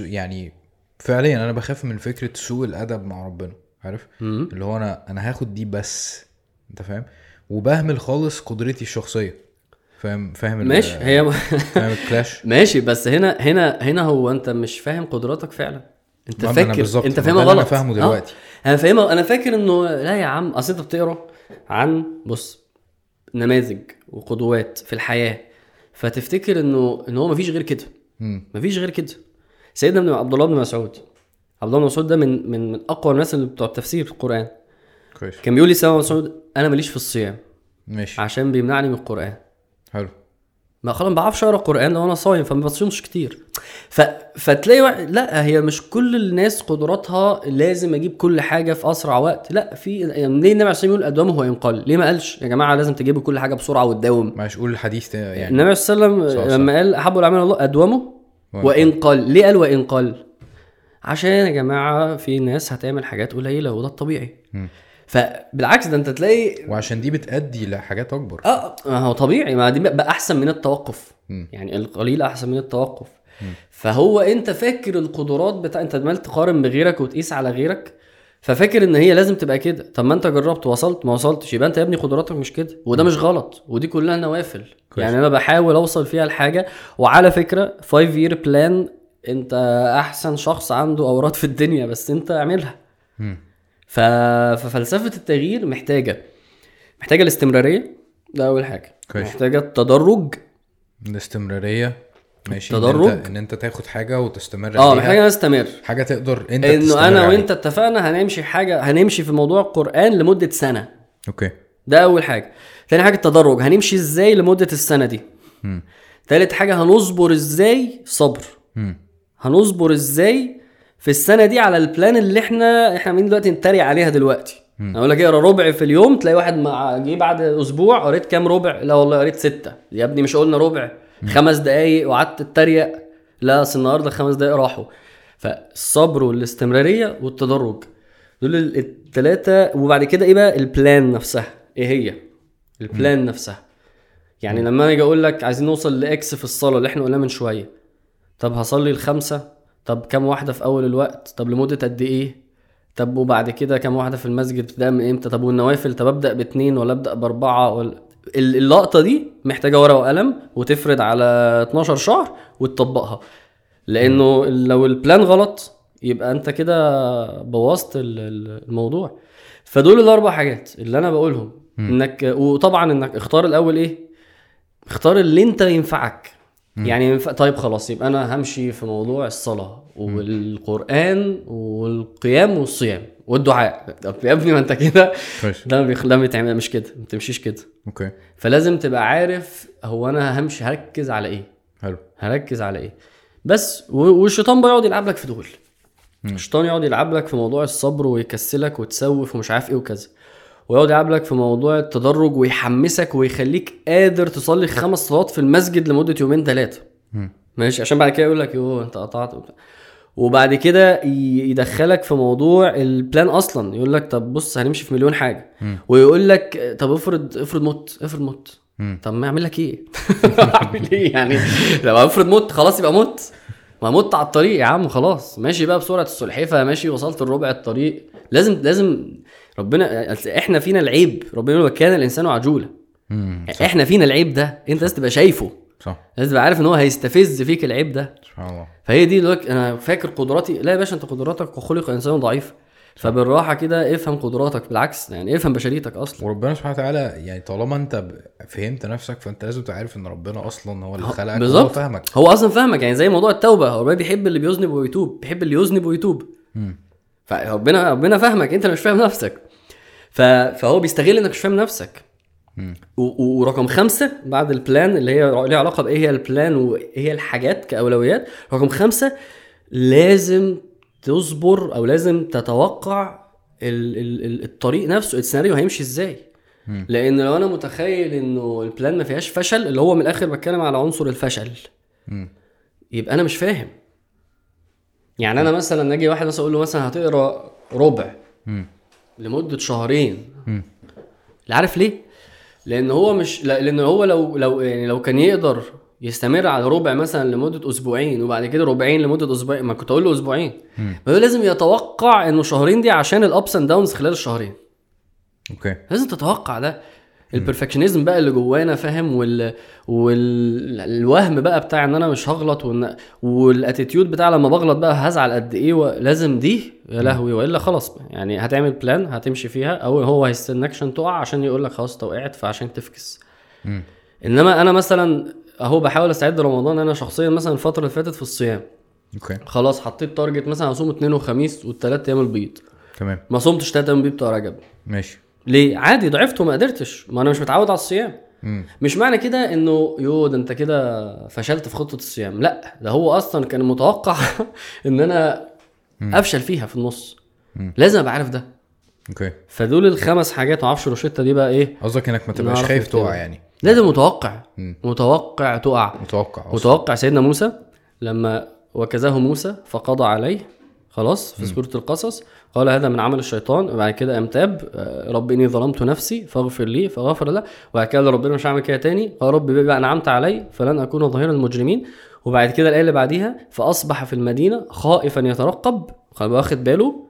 يعني فعليا أنا بخاف من فكرة سوء الأدب مع ربنا عارف؟ مم. اللي هو أنا أنا هاخد دي بس أنت فاهم؟ وبهمل خالص قدرتي الشخصية. فاهم؟ فاهم ماشي هي فاهم الكلاش *laughs* ماشي بس هنا هنا هنا هو أنت مش فاهم قدراتك فعلا. أنت فاكر أنت اللي غلط. أنا فاهمه آه. أنا فاهمها. أنا فاكر انه لا يا عم اصل انت بتقرا عن بص نماذج وقدوات في الحياة فتفتكر انه إن هو مفيش غير كده. مفيش غير كده. سيدنا ابن عبد الله بن مسعود عبد الله بن مسعود ده من من من أقوى الناس اللي بتوع التفسير في القرآن. كويس. كان بيقول لي سيدنا مسعود أنا ماليش في الصيام ماشي. عشان بيمنعني من القرآن. حلو. ما خلاص ما بعرفش أقرأ قرآن لو أنا صايم فما بصومش كتير. ف... فتلاقي واحد لا هي مش كل الناس قدراتها لازم أجيب كل حاجة في أسرع وقت. لا في يعني ليه النبي عليه الصلاة يقول أدومه وينقل ليه ما قالش؟ يا جماعة لازم تجيبوا كل حاجة بسرعة وتداوم. معلش قول الحديث يعني. النبي عليه الصلاة والسلام. لما قال أحب الأعمال الله أدومه وان قل ليه قال وان قل عشان يا جماعة في ناس هتعمل حاجات قليلة وده الطبيعي. مم. فبالعكس ده انت تلاقي وعشان دي بتأدي لحاجات أكبر. آه ما هو طبيعي ما دي بقى أحسن من التوقف. مم. يعني القليل أحسن من التوقف. فهو أنت فاكر القدرات بتاع أنت عمال تقارن بغيرك وتقيس على غيرك ففاكر إن هي لازم تبقى كده. طب ما أنت جربت وصلت ما وصلتش يبقى أنت يا ابني قدراتك مش كده. وده مش غلط ودي كلها نوافل. كويس. يعني أنا بحاول أوصل فيها لحاجه وعلى فكرة 5 يير بلان أنت أحسن شخص عنده أوراد في الدنيا بس أنت اعملها. مم. ففلسفه التغيير محتاجة محتاجة الاستمرارية ده أول حاجة كويس. محتاجة التدرج الاستمرارية ماشي تدرج. إن انت, إن أنت تاخد حاجة وتستمر آه. محتاجة أستمر حاجة تقدر أنت إنه أنا. وأنت اتفقنا هنمشي حاجة هنمشي في موضوع القرآن لمدة سنة okay ده أول حاجة تاني حاجة التدرج هنمشي إزاي لمدة السنة دي مم. تالت حاجة هنصبر إزاي صبر مم. هنصبر إزاي في السنة دي على ال plan اللي إحنا إحنا عاملين دلوقتي نتريق عليها دلوقتي. أقول لك اقرا ربع في اليوم تلاقي واحد مع جه بعد أسبوع قريت كام ربع؟ لا والله قريت ستة. يا ابني مش قلنا ربع. خمس دقايق وقعدت اتريق. لا أصل النهارده خمس دقايق راحوا. فالصبر والاستمرارية والتدرج. دول الثلاثه وبعد كده إيه بقى؟ ال plan نفسها. إيه هي؟ ال plan نفسها. يعني لما أجي أقول لك عايزين نوصل ل X في الصلاه اللي إحنا قلناه من شوية. طب هصلي الخمسة؟ طب كام واحدة في أول الوقت؟ طب لمدة قد إيه؟ طب وبعد كده كام واحدة في المسجد؟ بتبدا من إمتى؟ طب والنوافل؟ طب أبدأ باثنين ولا أبدأ بأربعة ولا ال- اللقطة دي محتاجة ورقة وقلم وتفرد على 12 شهر وتطبقها. لأنه لو البلان غلط يبقى أنت كده بوظت ال- ال- الموضوع. فدول الأربع حاجات اللي أنا بقولهم. انك وطبعا إنك اختار الأول إيه؟ اختار اللي أنت ينفعك. يعني طيب خلاص يبقى أنا همشي في موضوع الصلاة والقرآن والقيام والصيام والدعاء. طب يا ابني ما أنت كده ده ما بيخ- ده بيتعمل مش كده ما بتمشيش كده. okay. فلازم تبقى عارف هو أنا همشي هركز على إيه؟ حلو. هركز على إيه؟ بس والشيطان بقى يقعد يلعب لك في دول. الشيطان يقعد يلعب لك في موضوع الصبر ويكسلك وتسوف ومش عارف إيه وكذا. ويقعد يلعب لك في موضوع التدرج ويحمسك ويخليك قادر تصلي خمس صلوات في المسجد لمدة يومين ثلاثة. ماشي عشان بعد كده يقول لك يوه انت قطعت وبتاع. وبعد كده يدخلك في موضوع ال plan أصلا يقول لك طب بص هنمشي في مليون حاجة ويقول لك طب افرض افرض مت افرض مت. طب ما أعمل لك إيه؟ *laughs* أعمل إيه يعني؟ لو افرض مت خلاص يبقى مت ما مت على الطريق يا عم خلاص ماشي بقى بسرعة السلحفه ماشي وصلت الربع الطريق لازم لازم ربنا إحنا فينا العيب. ربنا يقول كان الإنسان عجولا. إحنا فينا العيب ده. أنت لازم تبقى شايفه. صح. لازم تبقى عارف إن هو هيستفز فيك العيب ده. سبحان الله. فهي دي دلوقتي أنا فاكر قدراتي. لا يا باشا أنت قدراتك وخلق إنسان ضعيف. فبالراحة كده افهم قدراتك. بالعكس يعني افهم بشريتك أصلا. وربنا سبحانه وتعالى يعني طالما أنت فهمت نفسك فأنت لازم تبقى عارف إن ربنا أصلا هو اللي هو- خلقك بالظبط. وهو فاهمك. هو أصلا فاهمك. يعني زي موضوع التوبة. هو ربنا بيحب اللي بيذنب ويتوب. بيحب اللي يذنب ويتوب. فربنا ربنا فاهمك انت اللي مش فاهم نفسك. فهو بيستغل انك مش فاهم نفسك ورقم خمسة بعد ال plan اللي هي ليها علاقة بإيه هي ال plan وإيه هي الحاجات كأولويات رقم خمسة لازم تصبر أو لازم تتوقع ال... ال... ال- الطريق نفسه السيناريو هيمشي إزاي. لأن لو أنا متخيل إنه البلان ما فيهاش فشل اللي هو من الآخر بتكلم على عنصر الفشل. يبقى أنا مش فاهم يعني أنا مثلا أجي واحد مثلا أقول له مثلا هتقرأ ربع. لمدة شهرين. لا عارف ليه لأن هو مش لا- لأن هو لو لو يعني لو كان يقدر يستمر على ربع مثلا لمدة أسبوعين وبعد كده ربعين لمدة أسبوعين ما كنت أقول له أسبوعين. هو لازم يتوقع إنه شهرين دي عشان ال ups and downs خلال الشهرين okay لازم تتوقع ده ال perfectionism بقى اللي جوانا فاهم؟ وال والوهم بقى بتاع إن أنا مش هغلط وان وال attitude بتاع لما بغلط بقى هزعل قد إيه ولازم دي يا لهوي وإلا خلاص يعني هتعمل plan هتمشي فيها أو هو هيستناك عشان تقع عشان يقول لك خلاص أنت وقعت فعشان تفكس. مم. إنما أنا مثلا أهو بحاول أستعد لرمضان أنا شخصيا مثلا الفترة اللي فاتت في الصيام. okay. خلاص حطيت target مثلا أصوم اثنين وخميس والثلاث أيام البيض. تمام. ما صمتش ثلاث أيام البيض بتوع رجب. ماشي. ليه؟ عادي ضعفت وما قدرتش. ما أنا مش متعود على الصيام. مم. مش معنى كده إنه يو ده أنت كده فشلت في خطة الصيام. لا ده هو أصلا كان متوقع *laughs* إن أنا أفشل فيها في النص. مم. لازم أبقى عارف ده. okay. فدول الخمس حاجات معرفش روشيتا دي بقى إيه؟ قصدك إنك ما تبقاش خايف نكتبها. تقع يعني. لازم متوقع. مم. متوقع تقع. متوقع أصلا متوقع سيدنا موسى لما وكزه موسى فقضى عليه خلاص في سورة القصص. قال هذا من عمل الشيطان وبعد كده قام تاب آه، رب إني ظلمت نفسي فاغفر لي فغفر له. وبعد كده ربنا مش هعمل كده تاني. قال رب بما أنعمت علي فلن أكون ظهيرا للمجرمين وبعد كده الآية اللي بعديها فأصبح في المدينة خائفا يترقب. واخد باله.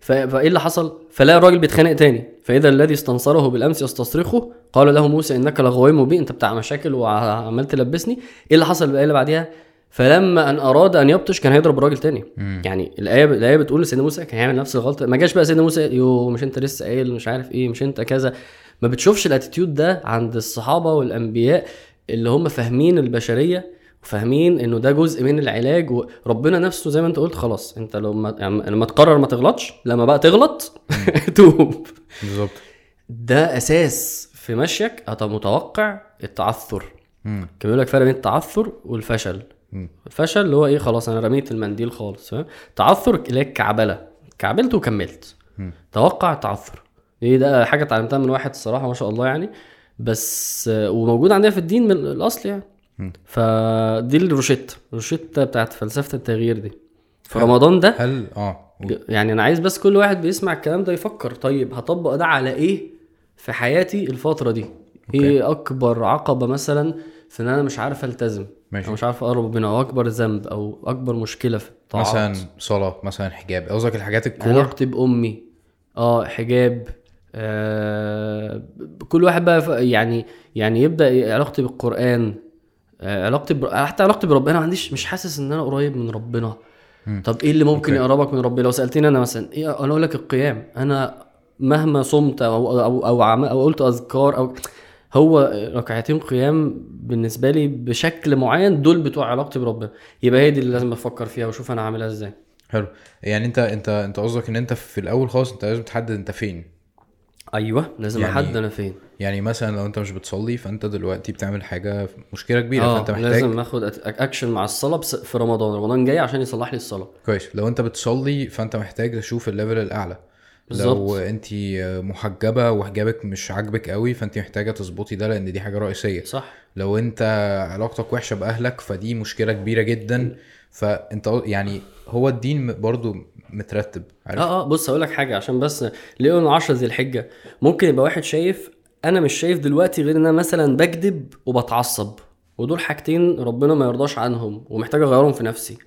فإيه اللي حصل؟ فلا الراجل بيتخانق تاني. فإذا الذي استنصره بالأمس يستصرخه. قال له موسى إنك لغوي مبين أنت بتاع مشاكل وعمال تلبسني. إيه اللي حصل الايه اللي بعديها؟ فلما أن أراد أن يبطش كان هيضرب الراجل تاني. يعني الآية الآية بتقول سيدنا موسى كان هيعمل نفس الغلطة. ما جاش بقى سيدنا موسى يو مش أنت لسه قايل مش عارف إيه مش أنت كذا. ما بتشوفش الأتيتيود ده عند الصحابة والأنبياء اللي هم فاهمين البشرية وفاهمين إنه ده جزء من العلاج وربنا نفسه زي ما أنت قلت خلاص أنت لما يعني لما تقرر ما تغلطش لما بقى تغلط *laughs* توب. بالظبط. ده أساس في مشيك انت متوقع التعثر. مم. كان بيقول لك فرق بين التعثر والفشل. مم. الفشل اللي هو إيه خلاص أنا رميت المنديل خالص فاهم؟ تعثر اللي هي الكعبلة. كعبلت وكملت. مم. توقع تعثر. إيه ده حاجة اتعلمتها من واحد الصراحة ما شاء الله يعني. بس وموجود عندنا في الدين من الأصل يعني. مم. فدي الروشيتا الروشيتا بتاعت فلسفة التغيير دي. في رمضان ده هل آه يعني أنا عايز بس كل واحد بيسمع الكلام ده يفكر طيب هطبق ده على إيه في حياتي الفترة دي؟ إيه أكبر عقبة مثلا في إن أنا مش عارف ألتزم؟ ماشي. مش عارف أقرب ربنا أو أكبر ذنب أو أكبر مشكلة في الطاعات مثلا صلاة مثلا حجاب. قصدك الحاجات الكور علاقتي بأمي. آه حجاب. آه كل واحد بقى يعني يعني يبدأ علاقتي بالقرآن. آه علاقتي بر... حتى علاقتي بربنا ما عنديش مش حاسس إن أنا قريب من ربنا. مم. طب إيه اللي ممكن. يقربك من ربنا؟ لو سألتني أنا مثلا إيه أنا أقول لك القيام. أنا مهما صمت أو أو أو, عم... أو قلت أذكار أو هو ركعتين قيام بالنسبة لي بشكل معين دول بتوع علاقتي بربنا. يبقى هي دي اللي لازم أفكر فيها وأشوف أنا هعملها إزاي. حلو. يعني أنت أنت أنت قصدك إن أنت في الأول خالص أنت لازم تحدد أنت فين. أيوه لازم يعني- أحدد أنا فين. يعني مثلا لو أنت مش بتصلي فأنت دلوقتي بتعمل حاجة مشكلة كبيرة آه فأنت محتاج لازم اخد اكشن مع الصلاة في رمضان. رمضان جاي عشان يصلح لي الصلاة. كويس. لو أنت بتصلي فأنت محتاج تشوف ال level الأعلى. لو بالظبط. انت محجبة وحجابك مش عاجبك قوي فانت محتاجة تظبطي ده لأن دي حاجة رئيسية. صح. لو انت علاقتك وحشة بأهلك فدي مشكلة كبيرة جدا. فانت يعني هو الدين برضو مترتب عارف؟ آه آه بص هقول لك حاجة عشان بس ليه يوم 10 ذي الحجة. ممكن يبقى واحد شايف أنا مش شايف دلوقتي غير إن أنا مثلا بكذب وبتعصب ودول حاجتين ربنا ما يرضاش عنهم ومحتاج أغيرهم في نفسي.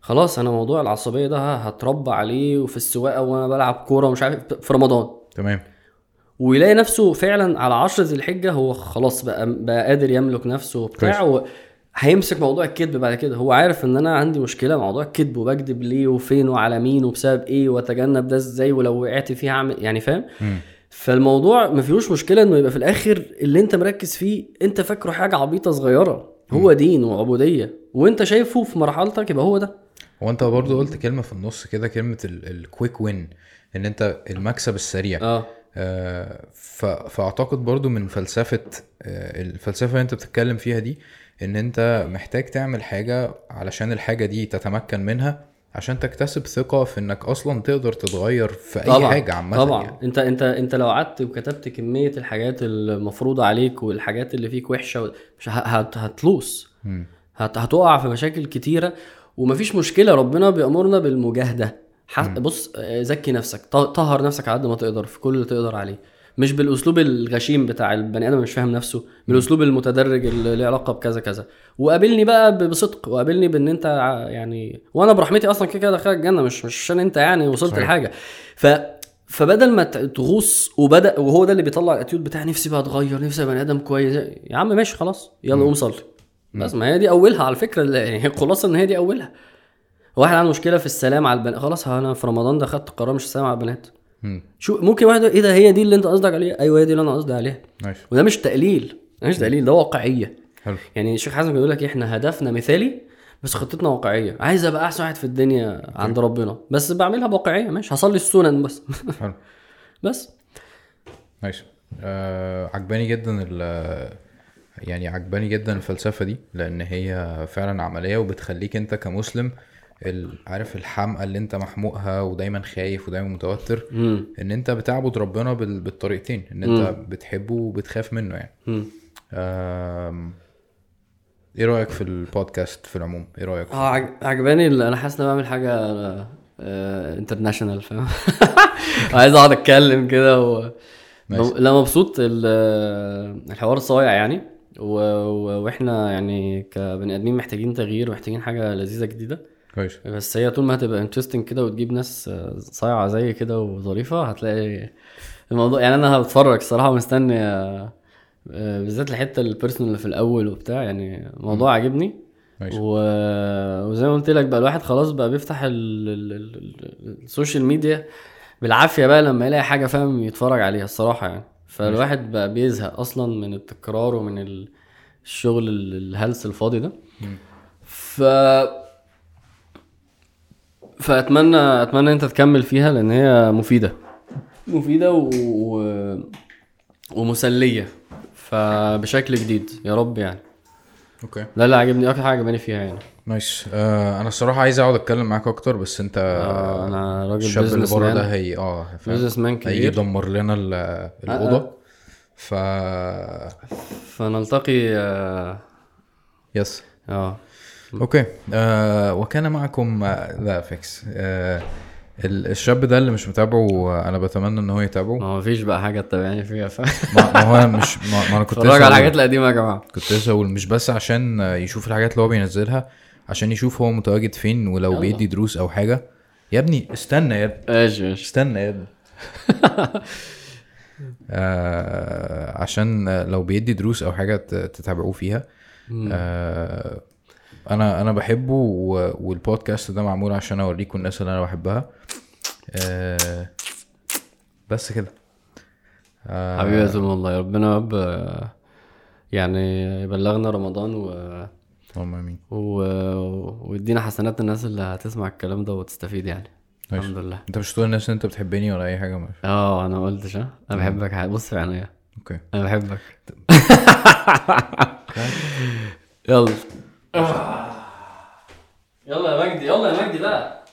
خلاص أنا موضوع العصبية ده هتربى عليه وفي السواقة وأنا بلعب كورة ومش عارف في رمضان. تمام. ويلاقي نفسه فعلا على 10 ذي الحجة هو خلاص بقى بقى قادر يملك نفسه وبتاع. هيمسك موضوع الكذب بعد كده. هو عارف إن أنا عندي مشكلة مع موضوع الكذب وبكذب ليه وفين وعلى مين وبسبب إيه وأتجنب ده إزاي ولو وقعت فيه هعمل يعني فاهم. فالموضوع ما فيهوش مشكلة إنه يبقى في الآخر اللي أنت مركز فيه أنت فاكره حاجة عبيطة صغيرة. هو دين وعبودية. وانت شايفه في مرحلتك يبقى هو ده. هو انت برضو قلت كلمة في النص كده كلمة الكويك وين ان انت المكسب السريع. آه. آه، فأعتقد برضو من فلسفة آه، الفلسفة اللي انت بتتكلم فيها دي ان انت محتاج تعمل حاجة علشان الحاجة دي تتمكن منها. عشان تكتسب ثقة في إنك أصلا تقدر تتغير في أي طبعا حاجة عامة طبعا. يعني. أنت أنت أنت لو قعدت وكتبت كمية الحاجات المفروضة عليك والحاجات اللي فيك وحشة مش هت هتلوس. هت هتقع في مشاكل كتيرة ومفيش مشكلة ربنا بيأمرنا بالمجاهدة. بص آه، زكي نفسك طهر نفسك على قد ما تقدر في كل اللي تقدر عليه. مش بالأسلوب الغشيم بتاع البني آدم مش فاهم نفسه بالأسلوب المتدرج اللي له علاقة بكذا كذا. وقابلني بقى بصدق وقابلني بإن أنت يعني وأنا برحمتي أصلا كده كده دخلك الجنة مش مش عشان أنت يعني وصلت صحيح. لحاجة. ف فبدل ما تغوص وبدأ وهو ده اللي بيطلع الاتيود بتاع نفسي بقى اتغير نفسي بني آدم كويس يا عم ماشي خلاص يلا قوم صلي. بس ما هي دي أولها على فكرة يعني هي الخلاصه إن هي دي أولها. واحد عنده مشكلة في السلام على البنات خلاص أنا في رمضان ده خدت قرار مش السلام على البنات. شو ممكن واحد إيه ده هي دي اللي أنت قصدك عليها؟ أيوه هي دي اللي أنا قصدي عليها. نايس وده مش تقليل ده مش تقليل ده واقعية. حلو. يعني الشيخ حازم بيقول لك إحنا هدفنا مثالي بس خطتنا واقعية. عايز أبقى أحسن واحد في الدنيا عند ربنا. بس بعملها بواقعية ماشي. هصلي السنن بس. حلو. *laughs* بس. نايس آه عجباني جدا ال يعني عجباني جدا الفلسفة دي لأن هي فعلا عملية وبتخليك أنت كمسلم عارف الحمقى اللي انت محموقها ودايما خايف ودايما متوتر؟ امم إن انت بتعبد ربنا بال- بالطريقتين إن انت بتحبه وبتخاف منه يعني. آم، إيه رأيك في البودكاست في العموم؟ إيه رأيك؟ آه عج- عجباني أنا حاسس إن بعمل حاجة international فاهم؟ *laughs* عايز أقعد أتكلم كده و... لا مبسوط ال- الحوار صايع يعني. و... و... وإحنا يعني كبني آدمين محتاجين تغيير ومحتاجين حاجة لذيذة جديدة. كويس. بس هي طول ما هتبقى interesting كده وتجيب ناس آه، صايعة زي كده وظريفة هتلاقي الموضوع يعني أنا هتفرج الصراحه ومستني آه، آه، بالذات الحتة ال personal اللي في الأول وبتاع يعني الموضوع عاجبني. ماشي. و... وزي ما قلت لك بقى الواحد خلاص بقى بيفتح ال... ال... ال... ال- السوشيال ميديا بالعافية بقى لما يلاقي حاجة فاهم يتفرج عليها الصراحة يعني. فالواحد بقى بيزهق أصلا من التكرار ومن ال- الشغل ال- الهلس الفاضي ده. ف فاتمنى أتمنى أنت تكمل فيها لأن هي مفيدة. مفيدة و... و... ومسلية. فبشكل جديد. يا رب يعني. أوكي. لا لا عجبني أكتر حاجة عجباني فيها يعني. نايس. آه أنا الصراحة عايز أقعد أتكلم معاك أكتر بس أنت آه أنا راجل الشاب اللي بره ده هي آه؟ بيزنس مان كبير. يدمر لنا ال- الأوضة. ف فنلتقي آه يس آه. أوكي. آه وكان معكم آه، لا فيكس. آه ال- الشاب ده اللي مش متابعه آه، أنا بتمنى إن هو يتابعه. ما فيش بقى حاجة تتابعني فيها ف ما ما هو أنا مش ما, ما أنا كنت اتفرج على الحاجات القديمة يا جماعة. كنت لسه أقول مش بس عشان آه، يشوف الحاجات اللي هو بينزلها عشان يشوف هو متواجد فين ولو يلا. بيدي دروس أو حاجة. يا ابني استنى يا ابني. ماشي ماشي. استنى يا ابني. *laughs* آه عشان آه، لو بيدي دروس أو حاجة تتابعوه فيها. آه أنا أنا بحبه و- والبودكاست ده معمول عشان اوريكم الناس اللي أنا بحبها. آه بس كده. آه حبيبي يا زلمة والله. ربنا يا رب آه، يعني يبلغنا رمضان و... اللهم آمين. و... ويدينا حسنات الناس اللي هتسمع الكلام ده وتستفيد يعني. ماشي. الحمد لله. انت مش تقول للناس ان انت بتحبني ولا اي حاجة ماشي آه أنا ما قلتش أنا بحبك بص في عينيا أوكي. أنا بحبك. *laughs* *laughs* يلا. يلا يا مجدي يلا يا مجدي بقى.